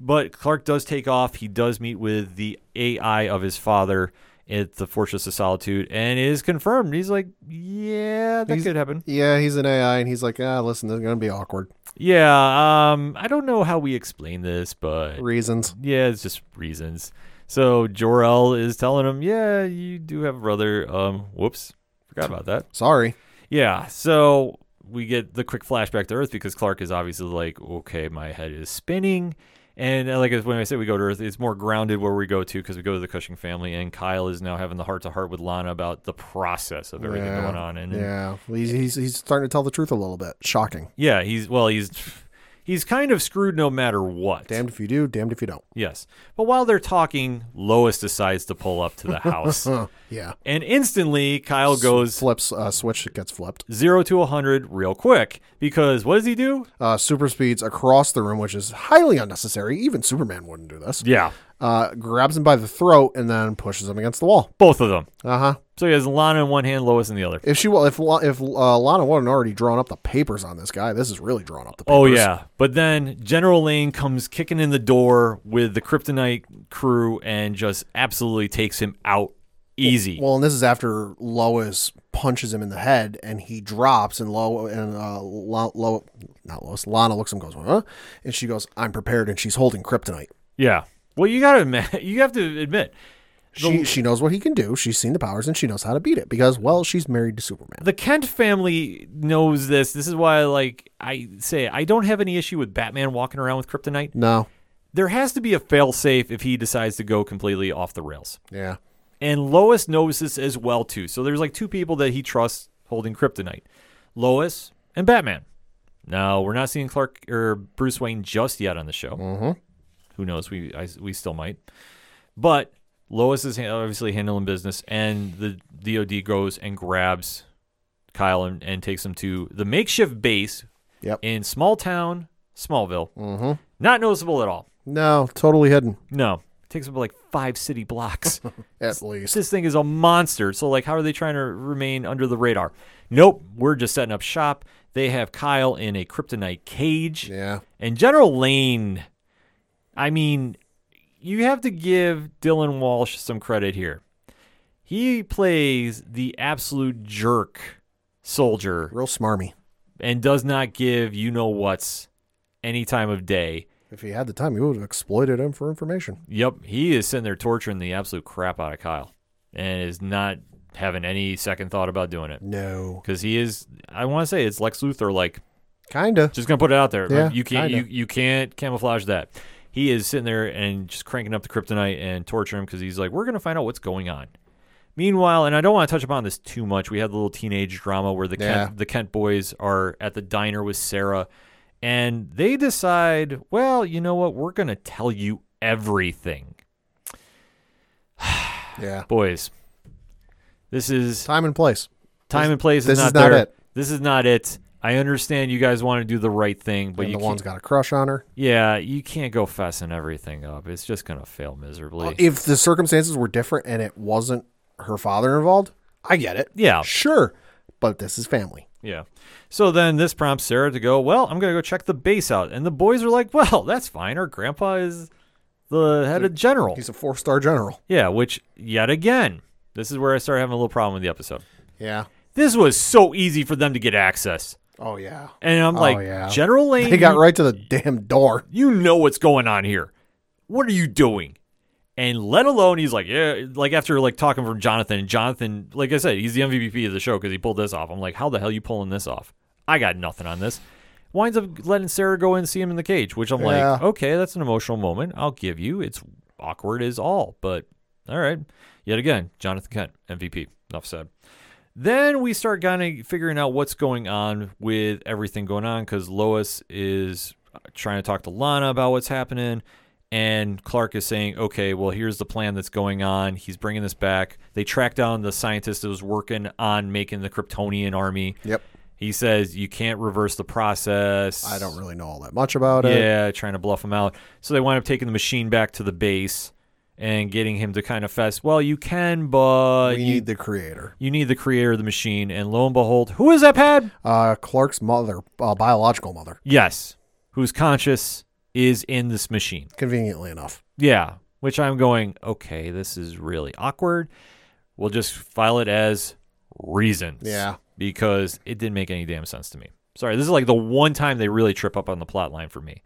But Clark does take off. He does meet with the AI of his father at the Fortress of Solitude, and it is confirmed. He's like, "Yeah, that He's- could happen." Yeah, he's an AI, and he's like, ah, listen, this is gonna be awkward. Yeah, um, I don't know how we explain this, but Reasons. yeah, it's just reasons. So Jor-El is telling him, "Yeah, you do have a brother." Um, whoops, forgot about that. Sorry. Yeah, so we get the quick flashback to Earth because Clark is obviously like, "Okay, my head is spinning." And uh, like when I say we go to Earth, it's more grounded where we go to because we go to the Cushing family, and Kyle is now having the heart to heart with Lana about the process of everything yeah. going on. And Yeah. He's, he's he's starting to tell the truth a little bit. Shocking. yeah, he's well, he's he's kind of screwed no matter what. Damned if you do, damned if you don't. Yes, but while they're talking, Lois decides to pull up to the house, Yeah. and instantly Kyle goes Flips uh, switch that gets flipped. zero to a hundred real quick because what does he do? Uh, super speeds across the room, which is highly unnecessary. Even Superman wouldn't do this. Yeah, Uh, grabs him by the throat and then pushes him against the wall. both of them. Uh huh. So he has Lana in one hand, Lois in the other. If she well, if if uh, Lana wasn't already drawn up the papers on this guy, this is really drawn up the papers. Oh yeah, but then General Lane comes kicking in the door with the Kryptonite crew and just absolutely takes him out easy. Well, and this is after Lois punches him in the head, and he drops, and Lo and uh, Lo, Lo not Lois, Lana looks at him, and goes, huh? And she goes, "I'm prepared," and she's holding kryptonite. yeah. Well, you gotta admit, you have to admit, She she knows what he can do. She's seen the powers, and she knows how to beat it because, well, she's married to Superman. the Kent family knows this. This is why, like I say, I don't have any issue with Batman walking around with kryptonite. No, There has to be a failsafe if he decides to go completely off the rails. yeah, And Lois knows this as well too. So there's like two people that he trusts holding kryptonite. Lois and Batman. Now, we're not seeing Clark or Bruce Wayne just yet on the show. Mhm. Who knows? We I, we still might. But Lois is obviously handling business and the DOD goes and grabs Kyle and, and takes him to the makeshift base Yep. in small town Smallville. hmm Not noticeable at all. no, totally hidden No. It takes up like five city blocks. at least. this thing is a monster. So like how are they trying to remain under the radar? Nope, we're just setting up shop. They have Kyle in a kryptonite cage. Yeah, And General Lane, I mean, you have to give Dylan Walsh some credit here. He plays the absolute jerk soldier real smarmy. and does not give you know what's any time of day. If he had the time, he would have exploited him for information. Yep, he is sitting there torturing the absolute crap out of Kyle and is not having any second thought about doing it. No, Because he is, I want to say it's Lex Luthor, like kinda. just gonna put it out there. Yeah, you can't, kinda. you, you can't camouflage that. He is sitting there and just cranking up the kryptonite and torturing him because he's like, we're gonna find out what's going on. Meanwhile, and I don't want to touch upon this too much. We had the little teenage drama where the Yeah. Kent, the Kent boys are at the diner with Sarah, and they decide, well, you know what? We're gonna tell you everything, Yeah, boys. This is time and place. time and place. this is is not not there. it. This is not it. I understand you guys want to do the right thing, but and you the one's got a crush on her. Yeah, you can't go fessing everything up. It's just gonna fail miserably. Uh, if the circumstances were different and it wasn't her father involved, I get it. yeah, Sure, but this is family. yeah. So then this prompts Sarah to go. Well, I'm gonna go check the base out, and the boys are like, "Well, that's fine. Our grandpa is the head of general." He's a four star general. Yeah, which yet again, this is where I started having a little problem with the episode. Yeah. This was so easy for them to get access, Oh yeah. and I'm Oh, like, yeah. General Lane, They got you- right to the damn door. you know what's going on here. What are you doing? And let alone he's like, yeah, like after like talking from Jonathan, and Jonathan, like I said, he's the MVP of the show because he pulled this off. I'm like, how the hell you pulling this off? I got nothing on this. Winds up letting Sarah go in and see him in the cage, which I'm Yeah. like, okay, that's an emotional moment. I'll give you. It's awkward as all, but all right. Yet again, Jonathan Kent, MVP. Enough said. Then we start kind of figuring out what's going on with everything going on because Lois is trying to talk to Lana about what's happening. And Clark is saying, okay, well, here's the plan that's going on. He's bringing this back. They track down the scientist that was working on making the Kryptonian army. Yep. He says, you can't reverse the process. I don't really know all that much about it. Yeah, trying to bluff him out. So they wind up taking the machine back to the base and getting him to kind of fess. Well, you can, but We you, need the creator. you need the creator of the machine. And lo and behold, who is that Pat? Uh, Clark's mother, uh, biological mother, Yes, who's conscious is in this machine. conveniently enough. Yeah, which I'm going, okay, this is really awkward. We'll just file it as reasons. Yeah. Because it didn't make any damn sense to me. Sorry, this is like the one time they really trip up on the plot line for me.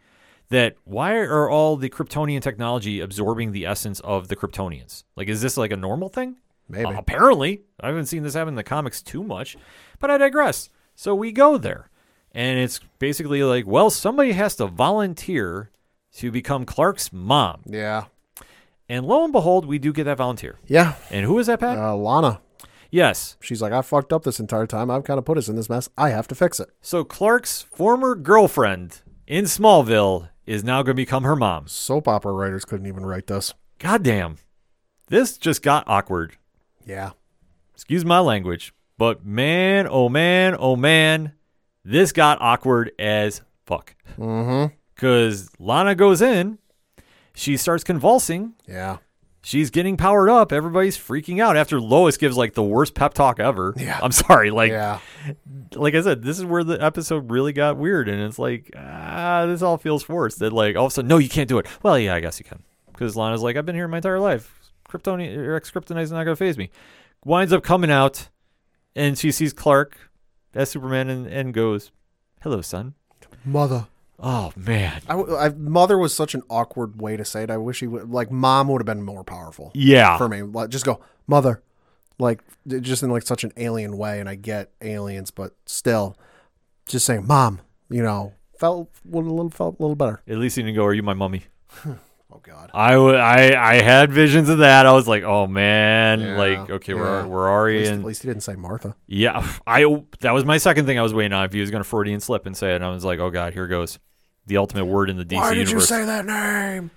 That why are all the Kryptonian technology absorbing the essence of the Kryptonians? Like, is this like a normal thing? Maybe. Uh, apparently, I haven't seen this happen in the comics too much, but I digress. So we go there, and it's basically like, well, somebody has to volunteer to become Clark's mom, yeah. and lo and behold, we do get that volunteer. Yeah. And who is that, Pat? Uh, Lana. yes. She's like, I fucked up this entire time. I've kind of put us in this mess. I have to fix it. So Clark's former girlfriend in Smallville is now going to become her mom. Soap opera writers couldn't even write this. Goddamn, this just got awkward. Yeah. excuse my language, but man, oh man, oh man, this got awkward as fuck. Mm-hmm. Because Lana goes in, she starts convulsing, Yeah. She's getting powered up, everybody's freaking out after Lois gives like the worst pep talk ever. Yeah. I'm sorry, like yeah. like I said, this is where the episode really got weird, and it's like ah, this all feels forced. That like all of a sudden, no, you can't do it. Well, yeah, I guess you can, because Lana's like, I've been here my entire life. Kryptonian or ex Kryptonite's not gonna phase me. Winds up coming out, and she sees Clark as Superman, and, and goes, "Hello, son." Mother. Oh man, I, I- mother was such an awkward way to say it. I wish he would like mom would have been more powerful yeah, for me. Like, just go mother, like just in like such an alien way. And I get aliens, but still, just saying mom, you know, felt would a little felt a little better. at least you didn't go. Are you my mummy? Oh God. I, w- I, I had visions of that. I was like, oh man, Yeah, like okay, yeah. we're we're At already least, in at least he didn't say Martha. Yeah, I that was my second thing I was waiting on. If he was going to Freudian slip and say it, and I was like, oh god, here goes the ultimate word in the DC Why did universe. you say that name?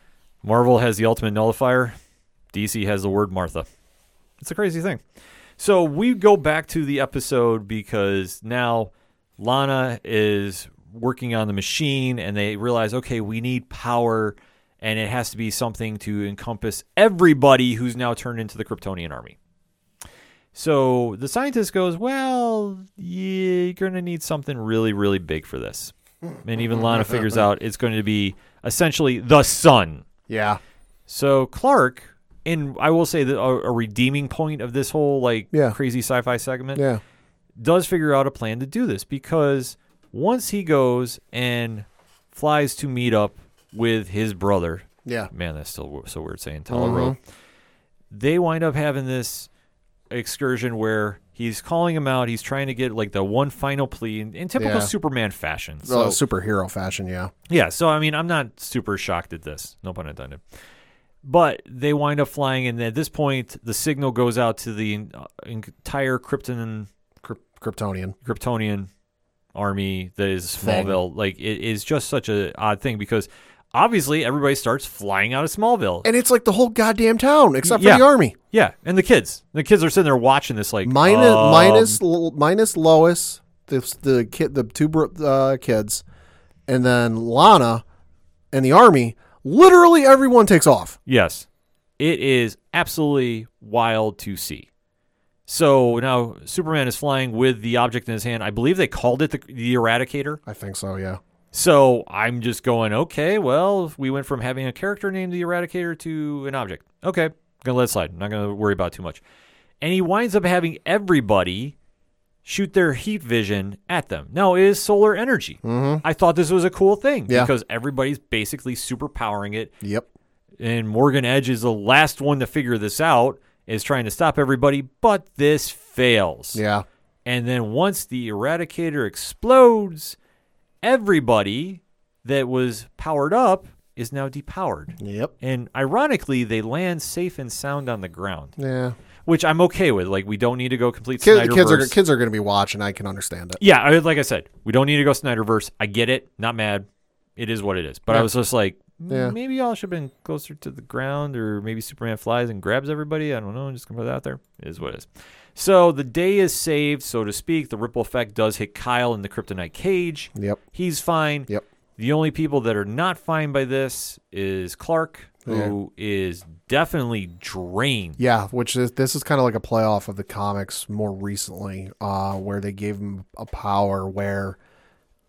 Marvel has the ultimate nullifier. DC has the word Martha. It's a crazy thing. So we go back to the episode because now Lana is working on the machine, and they realize, okay, we need power, and it has to be something to encompass everybody who's now turned into the Kryptonian army. So the scientist goes, Well, you're going to need something really, really big for this. And even Lana figures out it's going to be essentially the sun. Yeah. So Clark, and I will say that a, a redeeming point of this whole like Yeah. crazy sci-fi segment Yeah. does figure out a plan to do this because once he goes and flies to meet up with his brother, Yeah. man, that's still so weird saying Tal-Rho. Mm-hmm. They wind up having this excursion where he's calling him out. He's trying to get like the one final plea in, in typical Yeah. Superman fashion. So, So superhero fashion. Yeah. yeah, so I mean, I'm not super shocked at this. No pun intended. But they wind up flying, and at this point, the signal goes out to the uh, entire Krypton Kryp- Kryptonian. Kryptonian army that is. Smallville. Like it is just such a odd thing because obviously everybody starts flying out of Smallville. And it's like the whole goddamn town except for Yeah. the army. yeah, and the kids, the kids are sitting there watching this like Minus, um, minus, Lois, the the kid, the two uh, kids, and then Lana, and the army. Literally everyone takes off. Yes. It is absolutely wild to see. So now Superman is flying with the object in his hand. I believe they called it the, the Eradicator. I think so. Yeah. So I'm just going, okay, well, we went from having a character named the Eradicator to an object. Okay, gonna let it slide. Not gonna worry about too much. And he winds up having everybody shoot their heat vision at them. Now it is solar energy. Mm-hmm. I thought this was a cool thing Yeah. because everybody's basically superpowering it Yep. and Morgan Edge is the last one to figure this out, is trying to stop everybody, but this fails. Yeah. And then once the Eradicator explodes, everybody that was powered up is now depowered. Yep. And ironically, they land safe and sound on the ground, Yeah. which I'm okay with. Like, we don't need to go complete Kids, Snyderverse. kids are kids are going to be watching. I can understand it. Yeah, I, like I said, we don't need to go Snyderverse. I get it. Not mad. It is what it is. But I was just like, mm, Yeah. maybe y'all should have been closer to the ground, or maybe Superman flies and grabs everybody. I don't know. I'm just gonna put that out there. It is what it is. So the day is saved, so to speak. The ripple effect does hit Kyle in the kryptonite cage. Yep. He's fine. Yep. The only people that are not fine by this is Clark, who is definitely drained. Yeah, which is this is kind of like a playoff of the comics more recently, uh, where they gave him a power where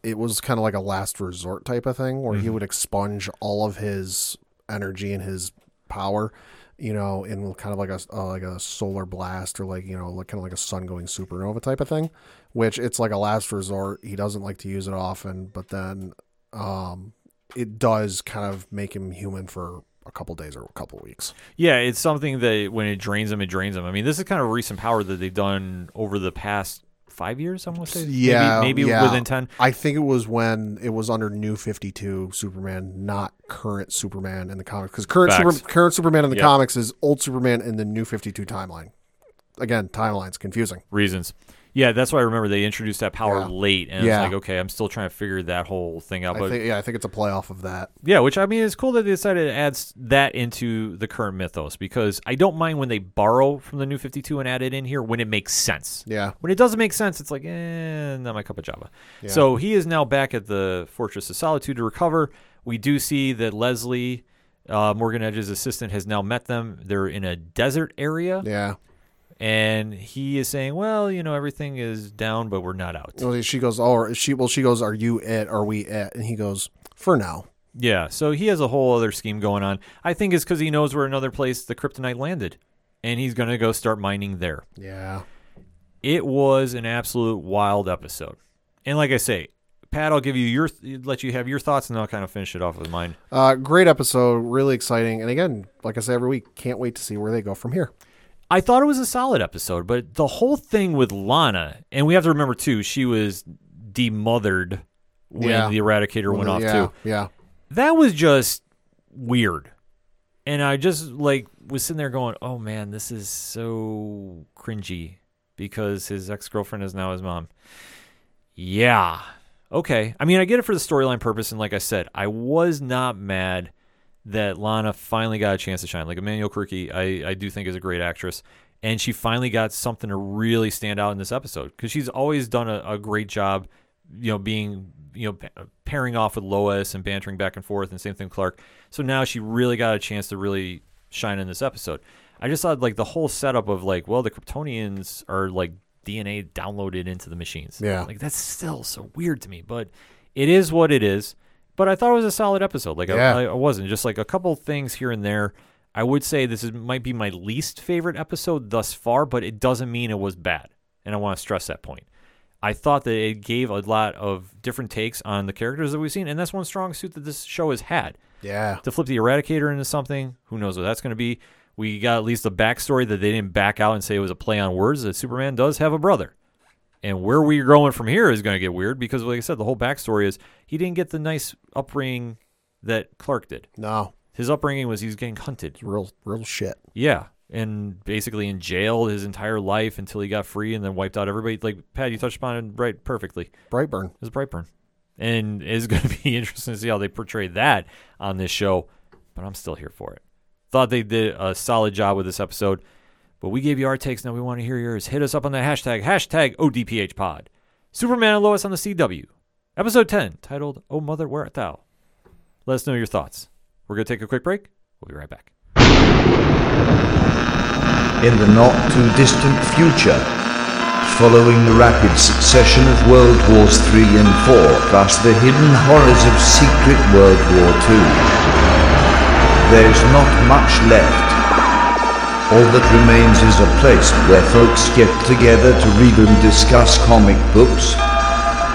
it was kind of like a last resort type of thing, where he would expunge all of his energy and his power, you know, in kind of like a uh, like a solar blast or like you know like kind of like a sun going supernova type of thing, which it's like a last resort. He doesn't like to use it often, but then um, it does kind of make him human for a couple days or a couple weeks. Yeah, it's something that when it drains them, it drains them. I mean, this is kind of recent power that they've done over the past five years. I'm gonna say, Yeah, maybe, maybe yeah. within ten. I think it was when it was under New Fifty Two Superman, not current Superman in the comics. Because current Super, current Superman in the Yep. comics is old Superman in the New Fifty Two timeline. Again, timeline's confusing. reasons. Yeah, that's why I remember they introduced that power Yeah. late, and Yeah. it's like, okay, I'm still trying to figure that whole thing out. I But think, yeah, I think it's a playoff of that. yeah, which I mean, it's cool that they decided to add s- that into the current mythos because I don't mind when they borrow from the New 52 and add it in here when it makes sense. Yeah, When it doesn't make sense, it's like, eh, not my cup of java. So he is now back at the Fortress of Solitude to recover. We do see that Leslie, uh, Morgan Edge's assistant, has now met them. They're in a desert area, yeah. And he is saying, "Well, you know, everything is down, but we're not out." Well, she goes, "Oh, she." Well, she goes, "Are you it? Are we it?" And he goes, "For now." Yeah, so he has a whole other scheme going on. I think it's because he knows where another place the kryptonite landed, and he's going to go start mining there. Yeah, It was an absolute wild episode, and like I say, Pat, I'll give you your let you have your thoughts, and I'll kind of finish it off with mine. uh, great episode, really exciting. And again, like I say every week, can't wait to see where they go from here. I thought it was a solid episode, but the whole thing with Lana, and we have to remember too, she was demothered when Yeah. the Eradicator went off yeah, too. Yeah, that was just weird. And I just like was sitting there going, "Oh man, this is so cringy because his ex-girlfriend is now his mom." Yeah. Okay. I mean, I get it for the storyline purpose and like I said, I was not mad that Lana finally got a chance to shine. Like Emmanuel Kirky, I I do think is a great actress. And she finally got something to really stand out in this episode because she's always done a, a great job, you know, being you know pa- pairing off with Lois and bantering back and forth, and same thing with Clark. So now she really got a chance to really shine in this episode. I just thought like the whole setup of like, well, the Kryptonians are like DNA downloaded into the machines. Yeah. like that's still so weird to me, but it is what it is. But I thought it was a solid episode. Like Yeah. I, I wasn't just like a couple things here and there. I would say this is might be my least favorite episode thus far, but it doesn't mean it was bad, and I want to stress that point. I thought that it gave a lot of different takes on the characters that we've seen, and that's one strong suit that this show has had. yeah, To flip the Eradicator into something, who knows what that's going to be. We got at least a backstory that they didn't back out and say it was a play on words that Superman does have a brother. And where we're going from here is going to get weird because, like I said, the whole backstory is he didn't get the nice upbringing that Clark did. no, His upbringing was he was getting hunted. real, real shit. Yeah. And basically in jail his entire life until he got free and then wiped out everybody. Like, Pat, you touched upon it right perfectly. Brightburn. It was Brightburn. And it's going to be interesting to see how they portray that on this show. But I'm still here for it. Thought they did a solid job with this episode. But we gave you our takes. Now we want to hear yours. Hit us up on that hashtag, hashtag ODPHpod. Superman and Lois on the CW. Episode 10, titled, Oh Mother, Where Art Thou? Let us know your thoughts. We're going to take a quick break. We'll be right back. in the not too distant future. Following the rapid succession of World Wars 3 and 4, plus the hidden horrors of Secret World War 2, there's not much left. All that remains is a place where folks get together to read and discuss comic books.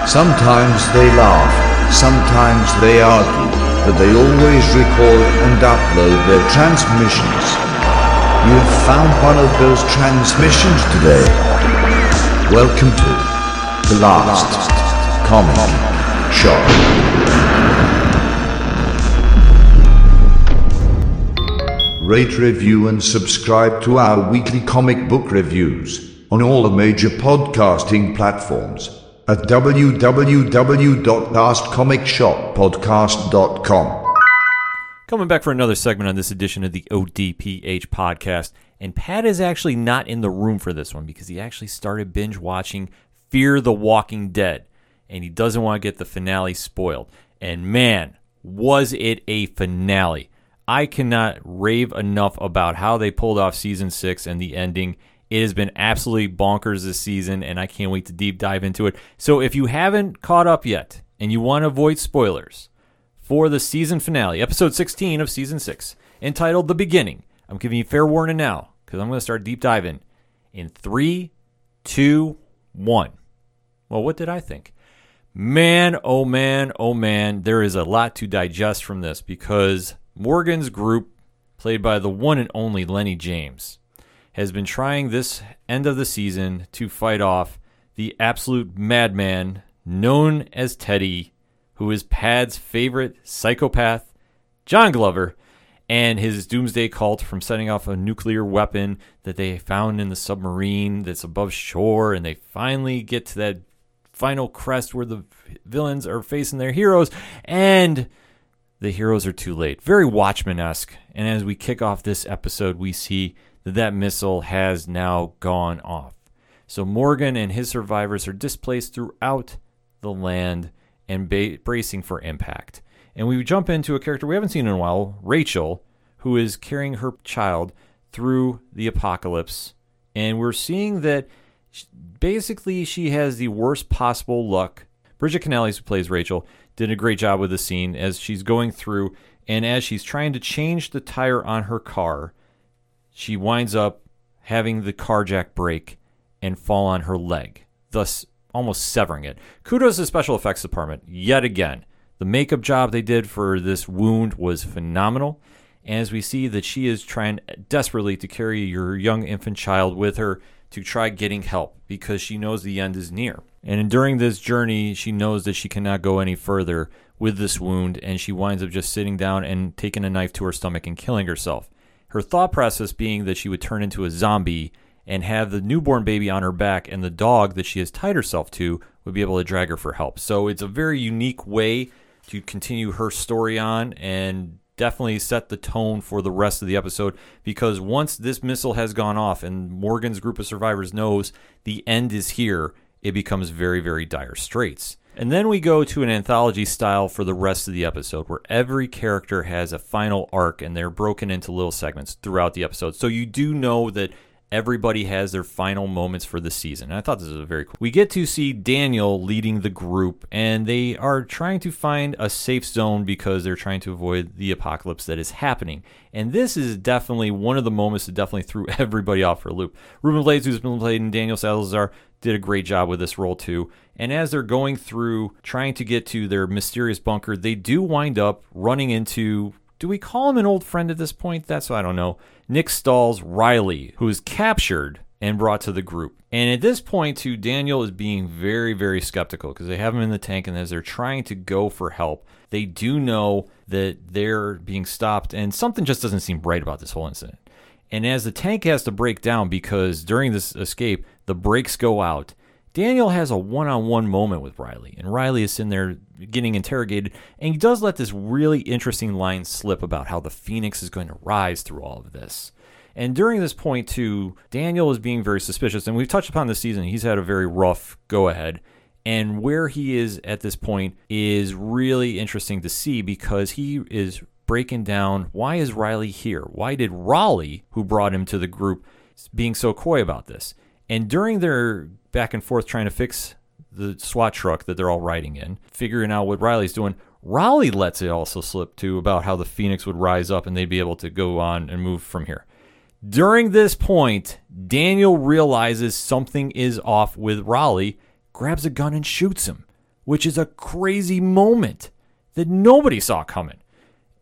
Sometimes they laugh, sometimes they argue, but they always record and upload their transmissions. You have found one of those transmissions today. Welcome to the last comic shop. Rate, review, and subscribe to our weekly comic book reviews on all the major podcasting platforms at www.lastcomicshoppodcast.com. Coming back for another segment on this edition of the ODPH podcast. And Pat is actually not in the room for this one because he actually started binge watching Fear the Walking Dead. And he doesn't want to get the finale spoiled. And man, was it a finale! I cannot rave enough about how they pulled off season six and the ending. It has been absolutely bonkers this season, and I can't wait to deep dive into it. So if you haven't caught up yet and you want to avoid spoilers, for the season finale, episode 16 of season 6, entitled The Beginning. I'm giving you fair warning now because I'm going to start deep diving in three, two, one. Well, what did I think? Man, oh man, oh man, there is a lot to digest from this because Morgan's group, played by the one and only Lenny James, has been trying this end of the season to fight off the absolute madman known as Teddy, who is Pat's favorite psychopath, John Glover, and his doomsday cult from setting off a nuclear weapon that they found in the submarine that's above shore, and they finally get to that final crest where the villains are facing their heroes, and the heroes are too late. Very Watchmen esque. And as we kick off this episode, we see that that missile has now gone off. So Morgan and his survivors are displaced throughout the land and ba- bracing for impact. And we jump into a character we haven't seen in a while, Rachel, who is carrying her child through the apocalypse. And we're seeing that basically she has the worst possible luck. Bridget Canales, who plays Rachel, did a great job with the scene as she's going through and as she's trying to change the tire on her car, she winds up having the car jack break and fall on her leg, thus almost severing it. Kudos to the special effects department yet again. The makeup job they did for this wound was phenomenal. As we see that she is trying desperately to carry your young infant child with her to try getting help because she knows the end is near. And during this journey, she knows that she cannot go any further with this wound, and she winds up just sitting down and taking a knife to her stomach and killing herself. Her thought process being that she would turn into a zombie and have the newborn baby on her back, and the dog that she has tied herself to would be able to drag her for help. So it's a very unique way to continue her story on and definitely set the tone for the rest of the episode because once this missile has gone off and Morgan's group of survivors knows the end is here, it becomes very, very dire straits. And then we go to an anthology style for the rest of the episode where every character has a final arc and they're broken into little segments throughout the episode. So you do know that everybody has their final moments for the season. And I thought this was a very cool. We get to see Daniel leading the group, and they are trying to find a safe zone because they're trying to avoid the apocalypse that is happening. And this is definitely one of the moments that definitely threw everybody off for a loop. Ruben Blades, who's been played in Daniel Salazar, did a great job with this role too. And as they're going through trying to get to their mysterious bunker, they do wind up running into do we call him an old friend at this point? That's I don't know. Nick Stahl's Riley, who is captured and brought to the group. And at this point, too, Daniel is being very, very skeptical because they have him in the tank, and as they're trying to go for help, they do know that they're being stopped, and something just doesn't seem right about this whole incident. And as the tank has to break down because during this escape, the brakes go out, Daniel has a one on one moment with Riley, and Riley is in there getting interrogated, and he does let this really interesting line slip about how the Phoenix is going to rise through all of this. And during this point, too, Daniel is being very suspicious, and we've touched upon this season. He's had a very rough go ahead. And where he is at this point is really interesting to see because he is breaking down why is Riley here? Why did Raleigh, who brought him to the group, being so coy about this? And during their back and forth trying to fix the SWAT truck that they're all riding in, figuring out what Riley's doing, Raleigh lets it also slip too about how the Phoenix would rise up and they'd be able to go on and move from here. During this point, Daniel realizes something is off with Raleigh, grabs a gun and shoots him, which is a crazy moment that nobody saw coming.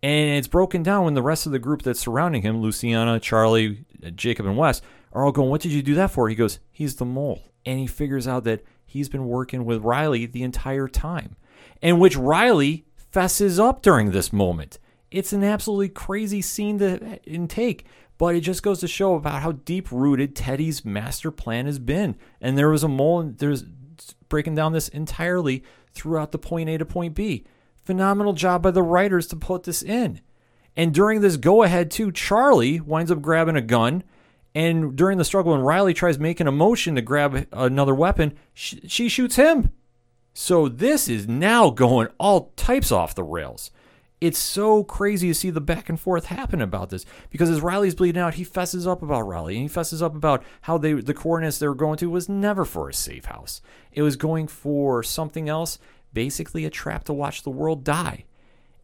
And it's broken down when the rest of the group that's surrounding him, Luciana, Charlie, Jacob, and Wes, are all going, What did you do that for? He goes, He's the mole. And he figures out that he's been working with Riley the entire time, in which Riley fesses up during this moment. It's an absolutely crazy scene to intake, but it just goes to show about how deep rooted Teddy's master plan has been. And there was a mole, there's breaking down this entirely throughout the point A to point B. Phenomenal job by the writers to put this in. And during this go ahead, too, Charlie winds up grabbing a gun. And during the struggle, when Riley tries making a motion to grab another weapon, she, shoots him. So this is now going all types off the rails. It's so crazy to see the back and forth happen about this because as Riley's bleeding out, he fesses up about Riley and he fesses up about how they the coordinates they were going to was never for a safe house. It was going for something else, basically a trap to watch the world die.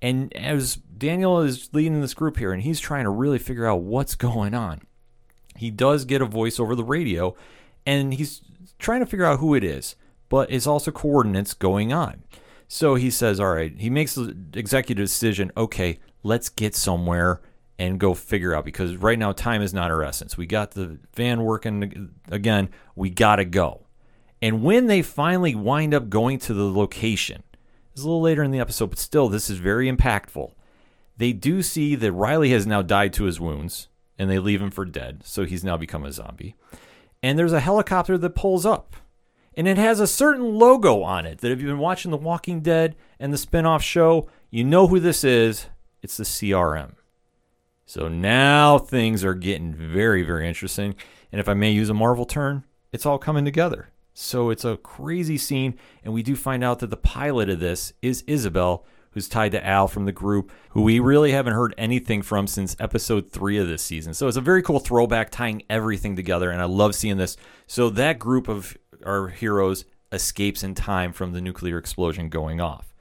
And as Daniel is leading this group here and he's trying to really figure out what's going on, he does get a voice over the radio and he's trying to figure out who it is. but it's also coordinates going on. So he says, all right, he makes the executive decision, okay, let's get somewhere and go figure out because right now time is not our essence. We got the van working again, we got to go. And when they finally wind up going to the location, it's a little later in the episode, but still, this is very impactful. They do see that Riley has now died to his wounds and they leave him for dead, so he's now become a zombie. And there's a helicopter that pulls up and it has a certain logo on it that if you've been watching The Walking Dead and the spin-off show, you know who this is. It's the CRM. So now things are getting very, very interesting. And if I may use a Marvel turn, it's all coming together. So it's a crazy scene, and we do find out that the pilot of this is Isabel, who's tied to Al from the group, who we really haven't heard anything from since episode three of this season. So it's a very cool throwback tying everything together, and I love seeing this. So that group of our heroes escapes in time from the nuclear explosion going off.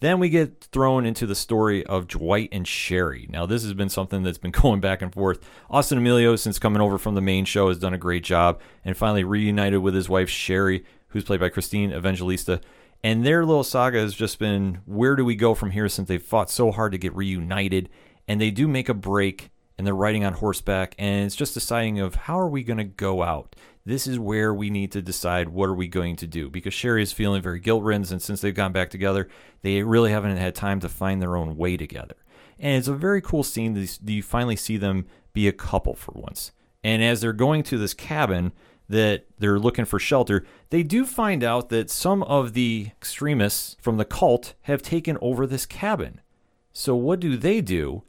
Then we get thrown into the story of Dwight and Sherry. Now, this has been something that's been going back and forth. Austin Amelio, since coming over from the main show, has done a great job and finally reunited with his wife, Sherry, who's played by Christine Evangelista. And their little saga has just been where do we go from here since they've fought so hard to get reunited? And they do make a break and they're riding on horseback and it's just deciding of how are we going to go out this is where we need to decide what are we going to do because Sherry is feeling very guilt ridden, and since they've gone back together, they really haven't had time to find their own way together. And it's a very cool scene. that You finally see them be a couple for once. And as they're going to this cabin that they're looking for shelter, they do find out that some of the extremists from the cult have taken over this cabin. So what do they do?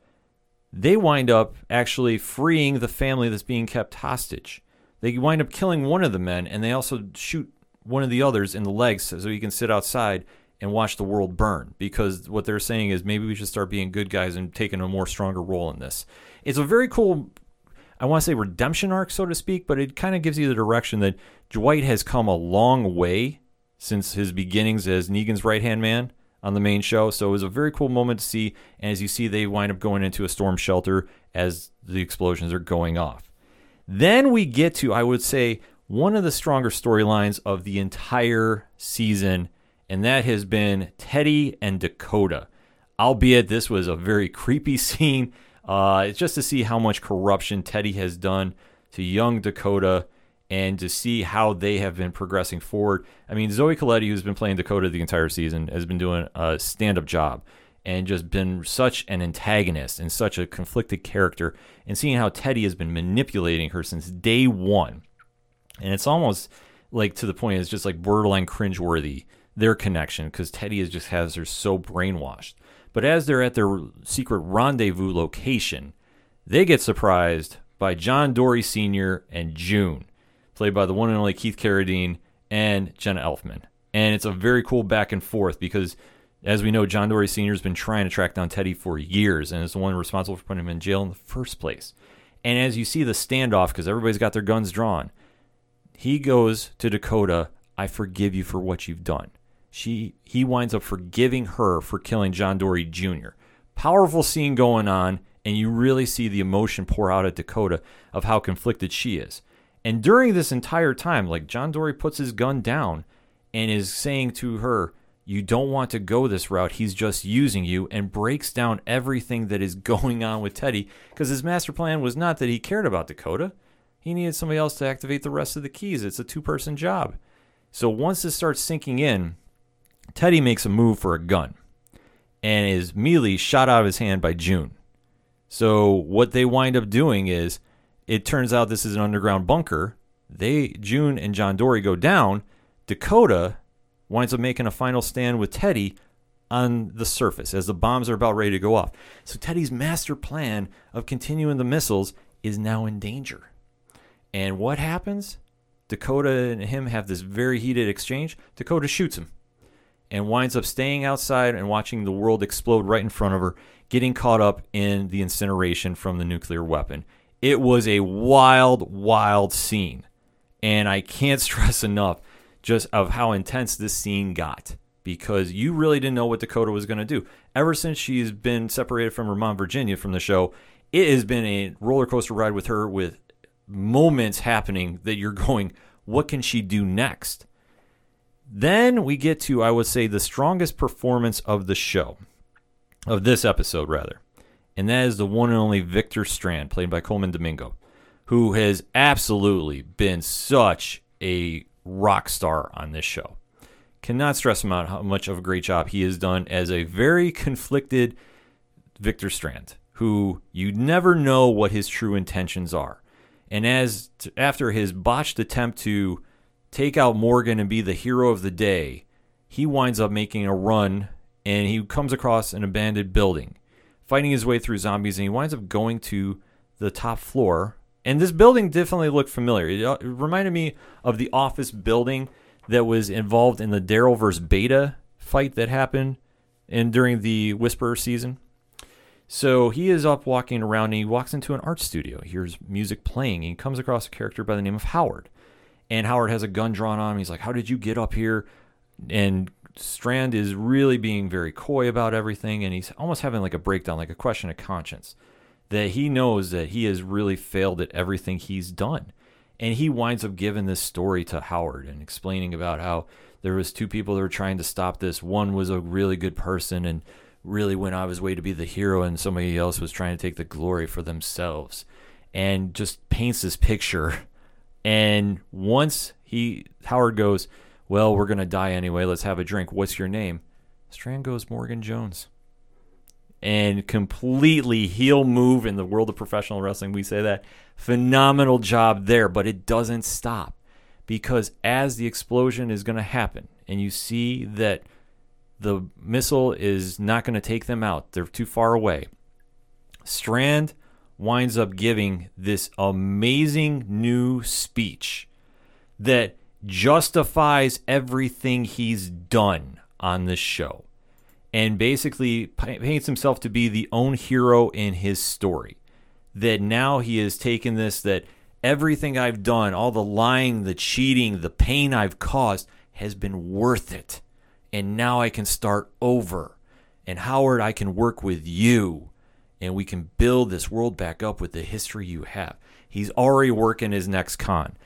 They wind up actually freeing the family that's being kept hostage. They wind up killing one of the men, and they also shoot one of the others in the legs so he can sit outside and watch the world burn. Because what they're saying is maybe we should start being good guys and taking a more stronger role in this. It's a very cool, I want to say redemption arc, so to speak, but it kind of gives you the direction that Dwight has come a long way since his beginnings as Negan's right hand man on the main show. So it was a very cool moment to see. And as you see, they wind up going into a storm shelter as the explosions are going off. Then we get to, I would say, one of the stronger storylines of the entire season, and that has been Teddy and Dakota. Albeit this was a very creepy scene. Uh, it's just to see how much corruption Teddy has done to young Dakota and to see how they have been progressing forward. I mean, Zoe Colletti, who's been playing Dakota the entire season, has been doing a stand up job and just been such an antagonist and such a conflicted character, and seeing how Teddy has been manipulating her since day one. And it's almost like to the point it's just like borderline cringeworthy their connection because Teddy is just has her so brainwashed. But as they're at their secret rendezvous location, they get surprised by John Dorie Sr. and June, played by the one and only Keith Carradine and Jenna Elfman. And it's a very cool back and forth because as we know, John Dorie Sr. has been trying to track down Teddy for years and is the one responsible for putting him in jail in the first place. And as you see the standoff, because everybody's got their guns drawn, he goes to Dakota, I forgive you for what you've done. She he winds up forgiving her for killing John Dorie Jr. Powerful scene going on, and you really see the emotion pour out at Dakota of how conflicted she is. And during this entire time, like John Dorie puts his gun down and is saying to her, you don't want to go this route. He's just using you and breaks down everything that is going on with Teddy because his master plan was not that he cared about Dakota. He needed somebody else to activate the rest of the keys. It's a two person job. So once this starts sinking in, Teddy makes a move for a gun and is immediately shot out of his hand by June. So what they wind up doing is it turns out this is an underground bunker. They June and John Dorie go down. Dakota winds up making a final stand with Teddy on the surface as the bombs are about ready to go off. So Teddy's master plan of continuing the missiles is now in danger. And what happens? Dakota and him have this very heated exchange. Dakota shoots him and winds up staying outside and watching the world explode right in front of her, getting caught up in the incineration from the nuclear weapon. It was a wild, wild scene. And I can't stress enough just of how intense this scene got because you really didn't know what Dakota was going to do. Ever since she's been separated from her mom, Virginia, from the show, it has been a roller coaster ride with her with moments happening that you're going, what can she do next? Then we get to, I would say, the strongest performance of the show, of this episode, rather. And that is the one and only Victor Strand, played by Colman Domingo, who has absolutely been such a rock star on this show. Cannot stress him out how much of a great job he has done as a very conflicted Victor Strand, who you never know what his true intentions are. And as t- after his botched attempt to take out Morgan and be the hero of the day, he winds up making a run and he comes across an abandoned building, fighting his way through zombies, and he winds up going to the top floor. And this building definitely looked familiar. It, uh, reminded me of the office building that was involved in the Daryl versus Beta fight that happened and during the Whisperer season. So he is up walking around and he walks into an art studio. He hears music playing and he comes across a character by the name of Howard. And Howard has a gun drawn on him. He's like, How did you get up here? And Strand is really being very coy about everything and he's almost having like a breakdown, like a question of conscience. That he knows that he has really failed at everything he's done. And he winds up giving this story to Howard and explaining about how there was two people that were trying to stop this. One was a really good person and really went out of his way to be the hero, and somebody else was trying to take the glory for themselves. And just paints this picture. And once he Howard goes, Well, we're gonna die anyway, let's have a drink. What's your name? Strand goes Morgan Jones. And completely heel move in the world of professional wrestling. We say that. Phenomenal job there, but it doesn't stop. Because as the explosion is going to happen, and you see that the missile is not going to take them out, they're too far away. Strand winds up giving this amazing new speech that justifies everything he's done on this show and basically paints himself to be the own hero in his story. That now he has taken this, that everything I've done, all the lying, the cheating, the pain I've caused, has been worth it. And now I can start over. And Howard, I can work with you. And we can build this world back up with the history you have. He's already working his next con.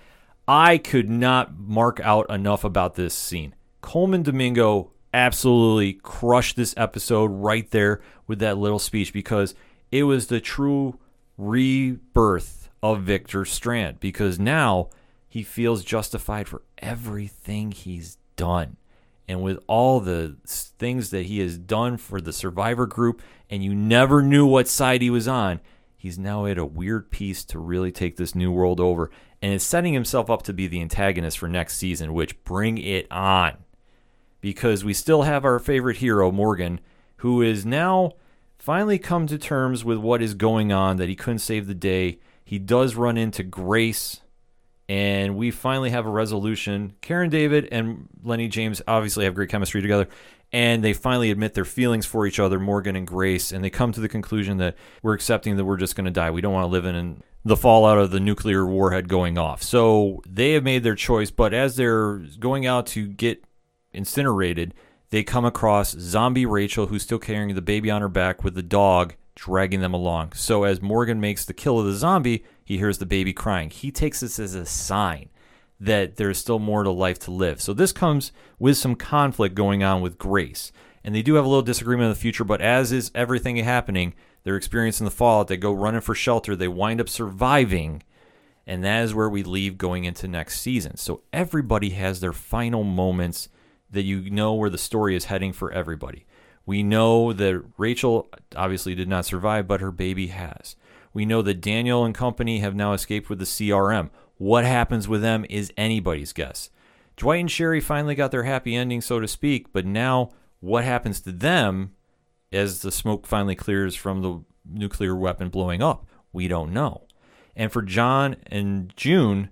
I could not mark out enough about this scene. Colman Domingo absolutely crushed this episode right there with that little speech because it was the true rebirth of Victor Strand because now he feels justified for everything he's done. And with all the things that he has done for the survivor group, and you never knew what side he was on, he's now at a weird piece to really take this new world over and is setting himself up to be the antagonist for next season, which bring it on because we still have our favorite hero, Morgan, who is now finally come to terms with what is going on, that he couldn't save the day. He does run into Grace, and we finally have a resolution. Karen David and Lenny James obviously have great chemistry together, and they finally admit their feelings for each other, Morgan and Grace, and they come to the conclusion that we're accepting that we're just going to die. We don't want to live in the fallout of the nuclear warhead going off. So they have made their choice, but as they're going out to get incinerated, they come across zombie Rachel, who's still carrying the baby on her back with the dog dragging them along. So as Morgan makes the kill of the zombie, he hears the baby crying. He takes this as a sign that there's still more to life to live. So this comes with some conflict going on with Grace. And they do have a little disagreement in the future, but as is everything happening, they're experiencing the fallout. They go running for shelter. They wind up surviving. And that is where we leave going into next season. So everybody has their final moments that you know where the story is heading for everybody. We know that Rachel obviously did not survive, but her baby has. We know that Daniel and company have now escaped with the CRM. What happens with them is anybody's guess. Dwight and Sherry finally got their happy ending, so to speak, but now what happens to them as the smoke finally clears from the nuclear weapon blowing up? We don't know. And for John and June,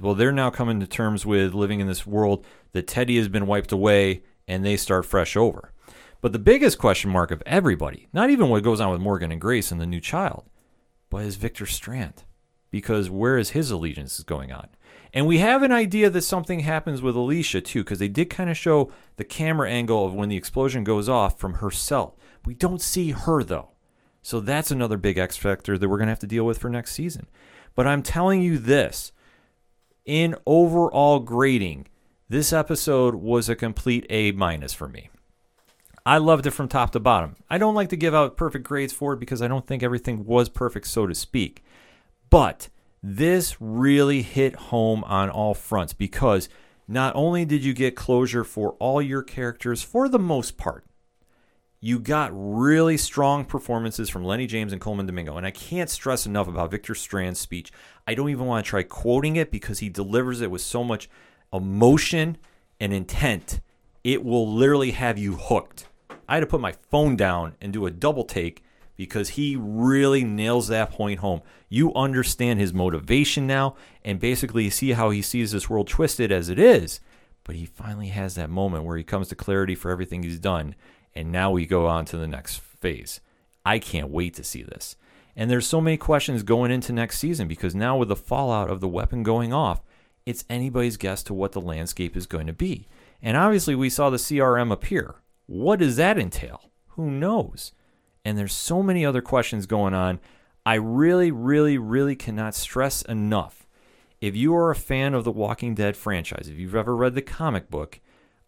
well, they're now coming to terms with living in this world that Teddy has been wiped away and they start fresh over. But the biggest question mark of everybody, not even what goes on with Morgan and Grace and the new child, but is Victor Strand. Because where is his allegiance is going on? And we have an idea that something happens with Alicia too, because they did kind of show the camera angle of when the explosion goes off from her cell. We don't see her though. So that's another big X factor that we're going to have to deal with for next season. But I'm telling you this in overall grading, This episode was a complete A minus for me. I loved it from top to bottom. I don't like to give out perfect grades for it because I don't think everything was perfect, so to speak. But this really hit home on all fronts because not only did you get closure for all your characters for the most part, you got really strong performances from Lenny James and Colman Domingo. And I can't stress enough about Victor Strand's speech. I don't even want to try quoting it because he delivers it with so much emotion and intent. It will literally have you hooked. I had to put my phone down and do a double take because he really nails that point home. You understand his motivation now and basically see how he sees this world twisted as it is. But he finally has that moment where he comes to clarity for everything he's done. And now we go on to the next phase. I can't wait to see this. And there's so many questions going into next season because now with the fallout of the weapon going off, it's anybody's guess to what the landscape is going to be. And obviously, we saw the CRM appear. What does that entail? Who knows? And there's so many other questions going on. I really, really, really cannot stress enough. If you are a fan of the Walking Dead franchise, if you've ever read the comic book,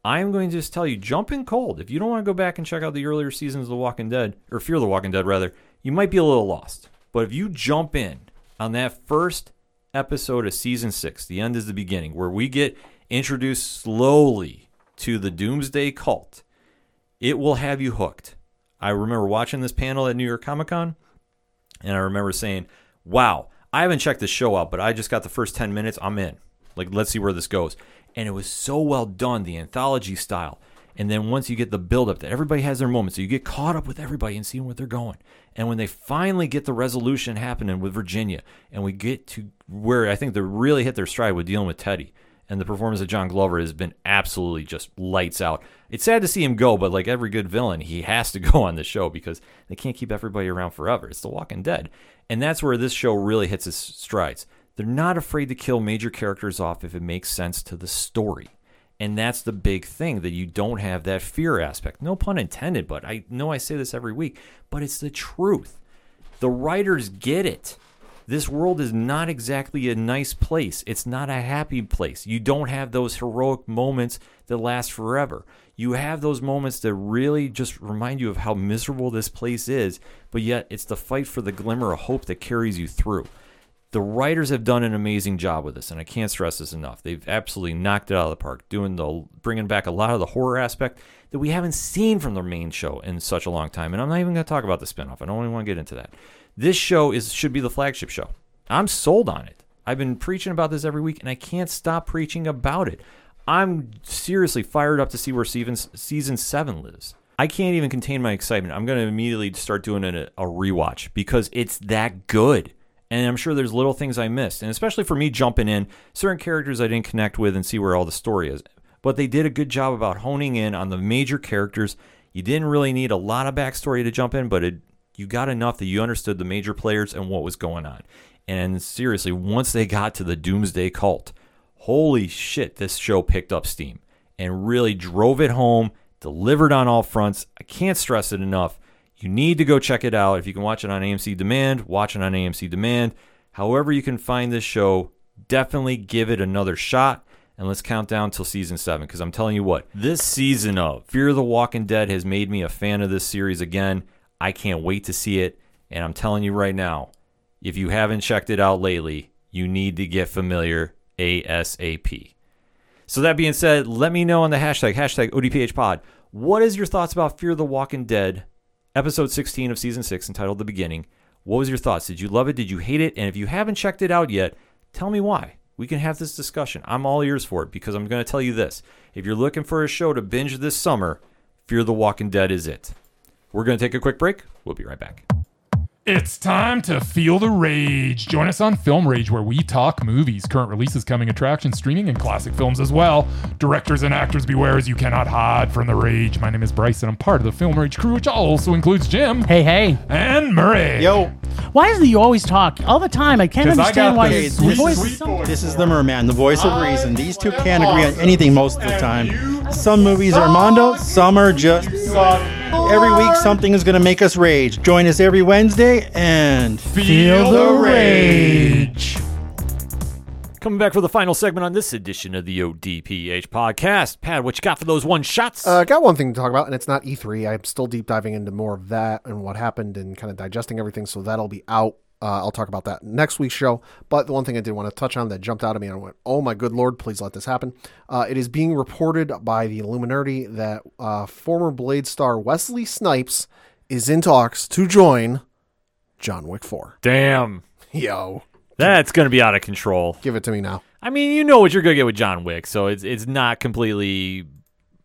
I am going to just tell you jump in cold. If you don't want to go back and check out the earlier seasons of The Walking Dead, or Fear the Walking Dead rather, you might be a little lost. But if you jump in on that first episode of season six, the end is the beginning, where we get introduced slowly to the Doomsday cult, it will have you hooked. I remember watching this panel at New York Comic Con, and I remember saying, Wow, I haven't checked this show out, but I just got the first 10 minutes. I'm in. Like, let's see where this goes. And it was so well done, the anthology style. And then once you get the buildup that everybody has their moments, so you get caught up with everybody and seeing where they're going. And when they finally get the resolution happening with Virginia, and we get to where I think they really hit their stride with dealing with Teddy, and the performance of John Glover has been absolutely just lights out. It's sad to see him go, but like every good villain, he has to go on the show because they can't keep everybody around forever. It's The Walking Dead. And that's where this show really hits its strides. They're not afraid to kill major characters off if it makes sense to the story. And that's the big thing that you don't have that fear aspect. No pun intended, but I know I say this every week, but it's the truth. The writers get it. This world is not exactly a nice place. It's not a happy place. You don't have those heroic moments that last forever. You have those moments that really just remind you of how miserable this place is, but yet it's the fight for the glimmer of hope that carries you through. The writers have done an amazing job with this, and I can't stress this enough. They've absolutely knocked it out of the park, doing the bringing back a lot of the horror aspect that we haven't seen from the main show in such a long time. And I'm not even going to talk about the spinoff. I don't even want to get into that. This show is should be the flagship show. I'm sold on it. I've been preaching about this every week, and I can't stop preaching about it. I'm seriously fired up to see where season season seven lives. I can't even contain my excitement. I'm going to immediately start doing a, a rewatch because it's that good. And I'm sure there's little things I missed, and especially for me jumping in certain characters I didn't connect with and see where all the story is. But they did a good job about honing in on the major characters. You didn't really need a lot of backstory to jump in, but it, you got enough that you understood the major players and what was going on. And seriously, once they got to the Doomsday Cult, holy shit, this show picked up steam and really drove it home, delivered on all fronts. I can't stress it enough. You need to go check it out. If you can watch it on AMC Demand, watch it on AMC Demand. However, you can find this show, definitely give it another shot. And let's count down till season seven because I'm telling you what, this season of Fear the Walking Dead has made me a fan of this series again. I can't wait to see it. And I'm telling you right now, if you haven't checked it out lately, you need to get familiar ASAP. So that being said, let me know on the hashtag, hashtag ODPHpod. What is your thoughts about Fear the Walking Dead, episode 16 of season 6, entitled The Beginning? What was your thoughts? Did you love it? Did you hate it? And if you haven't checked it out yet, tell me why. We can have this discussion. I'm all ears for it because I'm going to tell you this. If you're looking for a show to binge this summer, Fear the Walking Dead is it. We're going to take a quick break. We'll be right back. It's time to feel the rage. Join us on Film Rage, where we talk movies, current releases, coming attractions, streaming, and classic films as well. Directors and actors, beware as you cannot hide from the rage. My name is Bryce, and I'm part of the Film Rage crew, which also includes Jim Hey, hey. and Murray. Yo, Why is it you always talk all the time? I can't understand got why the your sweet, voice sweet is so. voice. this is the Merman, the voice of reason. These two can't agree on anything most of the time. Some movies are Mondo, some are just suck. Every week, something is going to make us rage. Join us every Wednesday and Feel the rage. Coming back for the final segment on this edition of the ODPH podcast. Pat, what you got for those one shots? Uh, I got one thing to talk about, and it's not E3. I'm still deep diving into more of that and what happened and kind of digesting everything, so that'll be out. Uh, I'll talk about that next week's show. But the one thing I did want to touch on that jumped out at me, and I went, "Oh my good lord, please let this happen!" Uh, it is being reported by the Illuminerdi that uh, former Blade star Wesley Snipes is in talks to join John Wick 4. Damn. Yo, That's going to be out of control. give it to me now. I mean, you know what you're going to get with John Wick, so it's it's not completely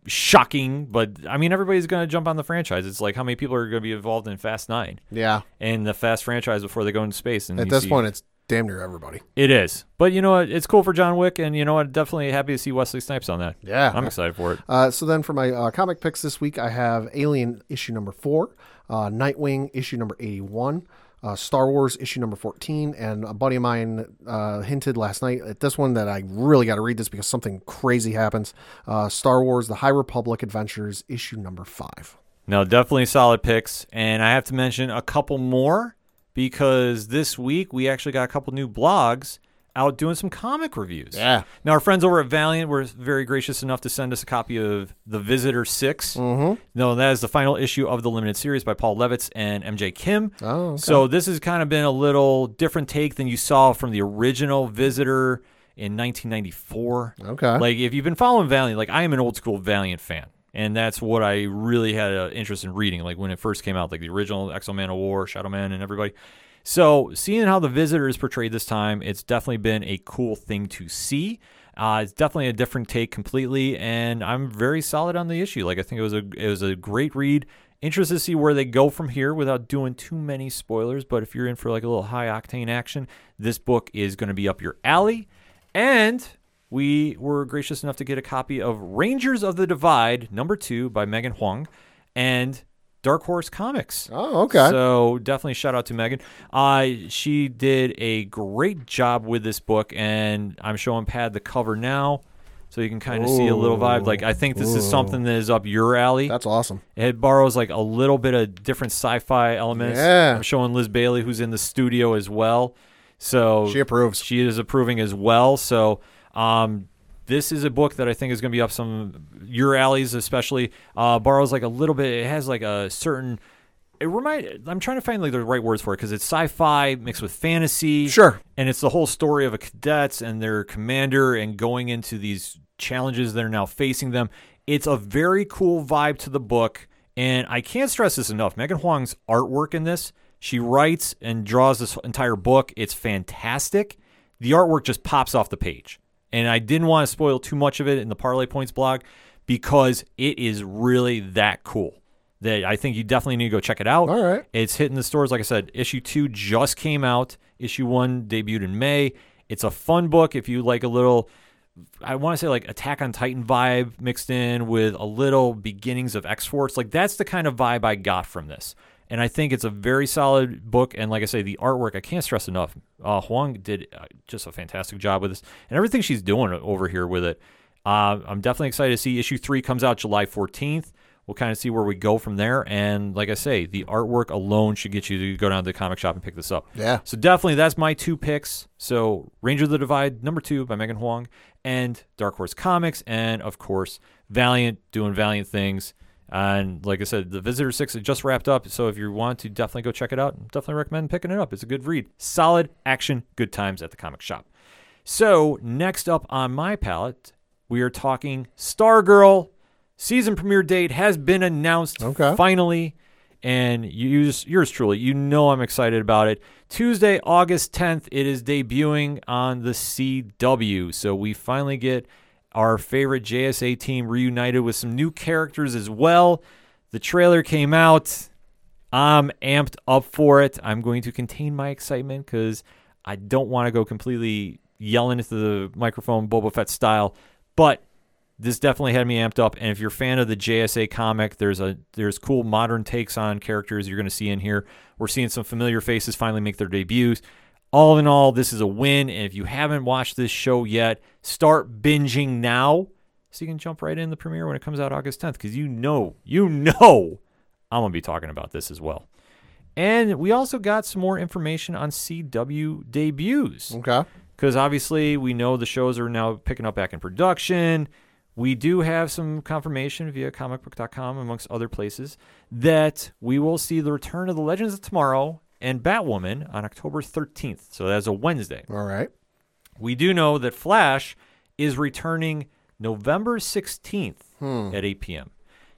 shocking, but I mean, everybody's going to jump on the franchise. It's like how many people are going to be involved in Fast 9 Yeah. and the Fast franchise before they go into space and At this see- point, it's damn near everybody. It is. But you know what? It's cool for John Wick and you know what? Definitely happy to see Wesley Snipes on that. Yeah. I'm excited for it. Uh, so then for my uh, comic picks this week, I have Alien issue number four, uh, Nightwing issue number 81, uh, Star Wars issue number 14, and a buddy of mine uh, hinted last night at this one that I really got to read this because something crazy happens. Uh, Star Wars The High Republic Adventures issue number five. No, definitely solid picks. And I have to mention a couple more because this week we actually got a couple new blogs out doing some comic reviews. Yeah. Now, our friends over at Valiant were very gracious enough to send us a copy of The Visitor 6. Mm-hmm. No, that is the final issue of the limited series by Paul Levitz and MJ Kim. Oh, okay. So this has kind of been a little different take than you saw from the original Visitor in 1994. Okay. Like if you've been following Valiant, like I am an old school Valiant fan. And that's what I really had an interest in reading, like when it first came out, like the original X-O Manowar, Shadow Man, and everybody. So seeing how the visitor is portrayed this time, it's definitely been a cool thing to see. Uh, it's definitely a different take completely, and I'm very solid on the issue. Like I think it was a it was a great read. Interested to see where they go from here without doing too many spoilers. But if you're in for like a little high octane action, this book is going to be up your alley. And we were gracious enough to get a copy of Rangers of the Divide, number two, by Megan Huang, and Dark Horse Comics. Oh, okay. So definitely shout out to Megan. Uh, she did a great job with this book, and I'm showing Pat the cover now, so you can kind of see a little vibe. Like I think this is something that is up your alley. That's awesome. It borrows like a little bit of different sci-fi elements. Yeah. I'm showing Liz Bailey, who's in the studio as well. So She approves. She is approving as well. So um, this is a book that I think is going to be up some your alleys, especially. Uh, borrows like a little bit. It has like a certain. It remind. I'm trying to find like the right words for it because it's sci-fi mixed with fantasy. Sure. And it's the whole story of a cadets and their commander and going into these challenges that are now facing them. It's a very cool vibe to the book. And I can't stress this enough. Megan Huang's artwork in this, she writes and draws this entire book. It's fantastic. The artwork just pops off the page. And I didn't want to spoil too much of it in the Parlay Points blog because it is really that cool. That I think you definitely need to go check it out. All right. It's hitting the stores. Like I said, issue two just came out. Issue one debuted in May. It's a fun book if you like a little, I want to say like Attack on Titan vibe mixed in with a little beginnings of X Force. Like that's the kind of vibe I got from this. And I think it's a very solid book. And like I say, the artwork, I can't stress enough. Uh, Huang did uh, just a fantastic job with this and everything she's doing over here with it. Uh, I'm definitely excited to see issue three comes out July 14th. We'll kind of see where we go from there. And like I say, the artwork alone should get you to go down to the comic shop and pick this up. Yeah. So definitely that's my two picks. So Ranger of the Divide, number two by Megan Huang, and Dark Horse Comics, and of course Valiant doing Valiant things. And like I said, the Visitor Six it just wrapped up. So if you want to definitely go check it out, definitely recommend picking it up. It's a good read. Solid action, good times at the comic shop. So next up on my palette, we are talking Stargirl. Season premiere date has been announced Okay. finally, and yours, yours truly, you know I'm excited about it. Tuesday, August 10th, it is debuting on the CW. So we finally get our favorite JSA team reunited with some new characters as well. The trailer came out. I'm amped up for it. I'm going to contain my excitement because I don't want to go completely yelling into the microphone Boba Fett style, but this definitely had me amped up. And if you're a fan of the JSA comic, there's a there's cool modern takes on characters you're going to see in here. We're seeing some familiar faces finally make their debuts. All in all, this is a win. And if you haven't watched this show yet, start binging now so you can jump right in the premiere when it comes out August 10th because you know, you know, I'm going to be talking about this as well. And we also got some more information on CW debuts Okay. because obviously we know the shows are now picking up back in production. We do have some confirmation via comicbook.com, amongst other places, that we will see the return of the Legends of Tomorrow and Batwoman on October 13th. So that's a Wednesday. All right. We do know that Flash is returning November 16th at 8 p.m.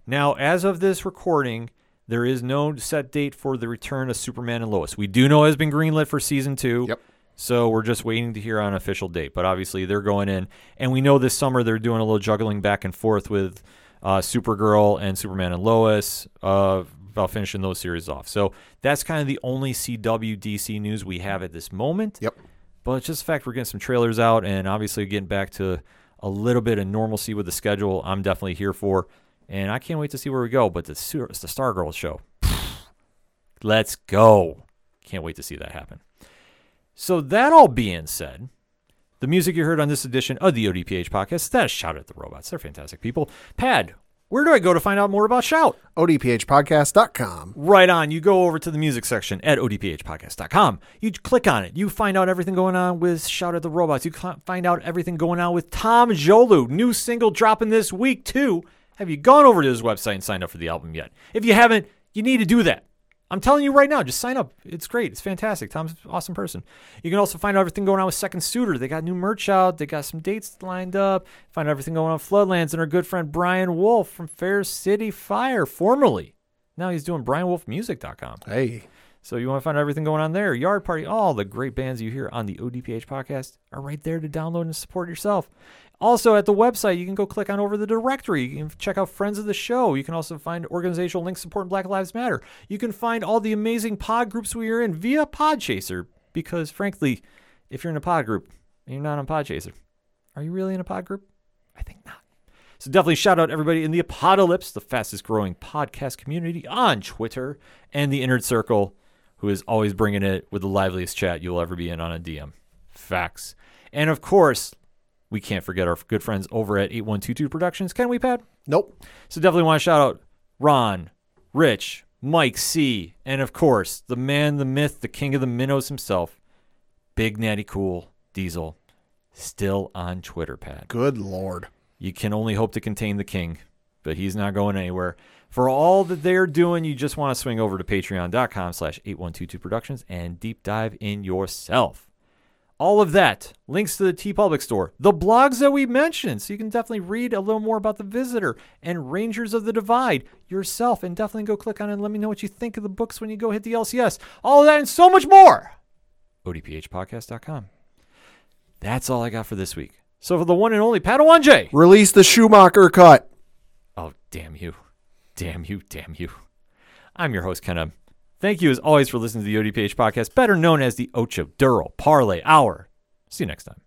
Now, as of this recording, there is no set date for the return of Superman and Lois. We do know it has been greenlit for season two. Yep. So we're just waiting to hear on an official date. But obviously, they're going in. And we know this summer they're doing a little juggling back and forth with uh, Supergirl and Superman and Lois uh, about finishing those series off. So that's kind of the only CW DC news we have at this moment. Yep. But it's just the fact we're getting some trailers out and obviously getting back to a little bit of normalcy with the schedule. I'm definitely here for, and I can't wait to see where we go. But the the Stargirl show, let's go! Can't wait to see that happen. So that all being said, the music you heard on this edition of the ODPH podcast, that is Shout at the Robots. They're fantastic people. Pat, where do I go to find out more about Shout? ODPHpodcast.com. Right on. You go over to the music section at odphpodcast.com. You click on it. You find out everything going on with Shout at the Robots. You cl- find out everything going on with Tom Jolu. New single dropping this week, too. Have you gone over to his website and signed up for the album yet? If you haven't, you need to do that. I'm telling you right now, just sign up. It's great. It's fantastic. Tom's an awesome person. You can also find out everything going on with Second Suitor. They got new merch out. They got some dates lined up. Find out everything going on with Floodlands and our good friend Brian Wolf from Fair City Fire, formerly. Now he's doing BrianWolfMusic.com. Hey. So you want to find out everything going on there. Yard Party, all the great bands you hear on the ODPH podcast are right there to download and support yourself. Also, at the website, you can go click on over the directory. You can check out friends of the show. You can also find organizational links supporting Black Lives Matter. You can find all the amazing pod groups we are in via Podchaser. Because, frankly, if you're in a pod group and you're not on Podchaser, are you really in a pod group? I think not. So definitely shout out everybody in the Apocalypse, the fastest growing podcast community on Twitter, and the Inner Circle, who is always bringing it with the liveliest chat you'll ever be in on a DM. Facts. And of course, we can't forget our good friends over at 8122 Productions, can we, Pat? Nope. So definitely want to shout out Ron, Rich, Mike C, and of course, the man, the myth, the king of the minnows himself, Big Natty Cool Diesel, still on Twitter, Pat. Good lord. You can only hope to contain the king, but he's not going anywhere. For all that they're doing, you just want to swing over to patreon.com slash 8122 productions and deep dive in yourself. All of that, links to the TeePublic store, the blogs that we mentioned, so you can definitely read a little more about the visitor and Rangers of the Divide yourself, and definitely go click on it and let me know what you think of the books when you go hit the LCS. All of that and so much more. ODPHpodcast.com. That's all I got for this week. So for the one and only Padawan J. Release the Schumacher cut. Oh, damn you. Damn you. Damn you. I'm your host, Ken. Thank you as always for listening to the ODPH podcast, better known as the Ocho Duro Parlay Hour. See you next time.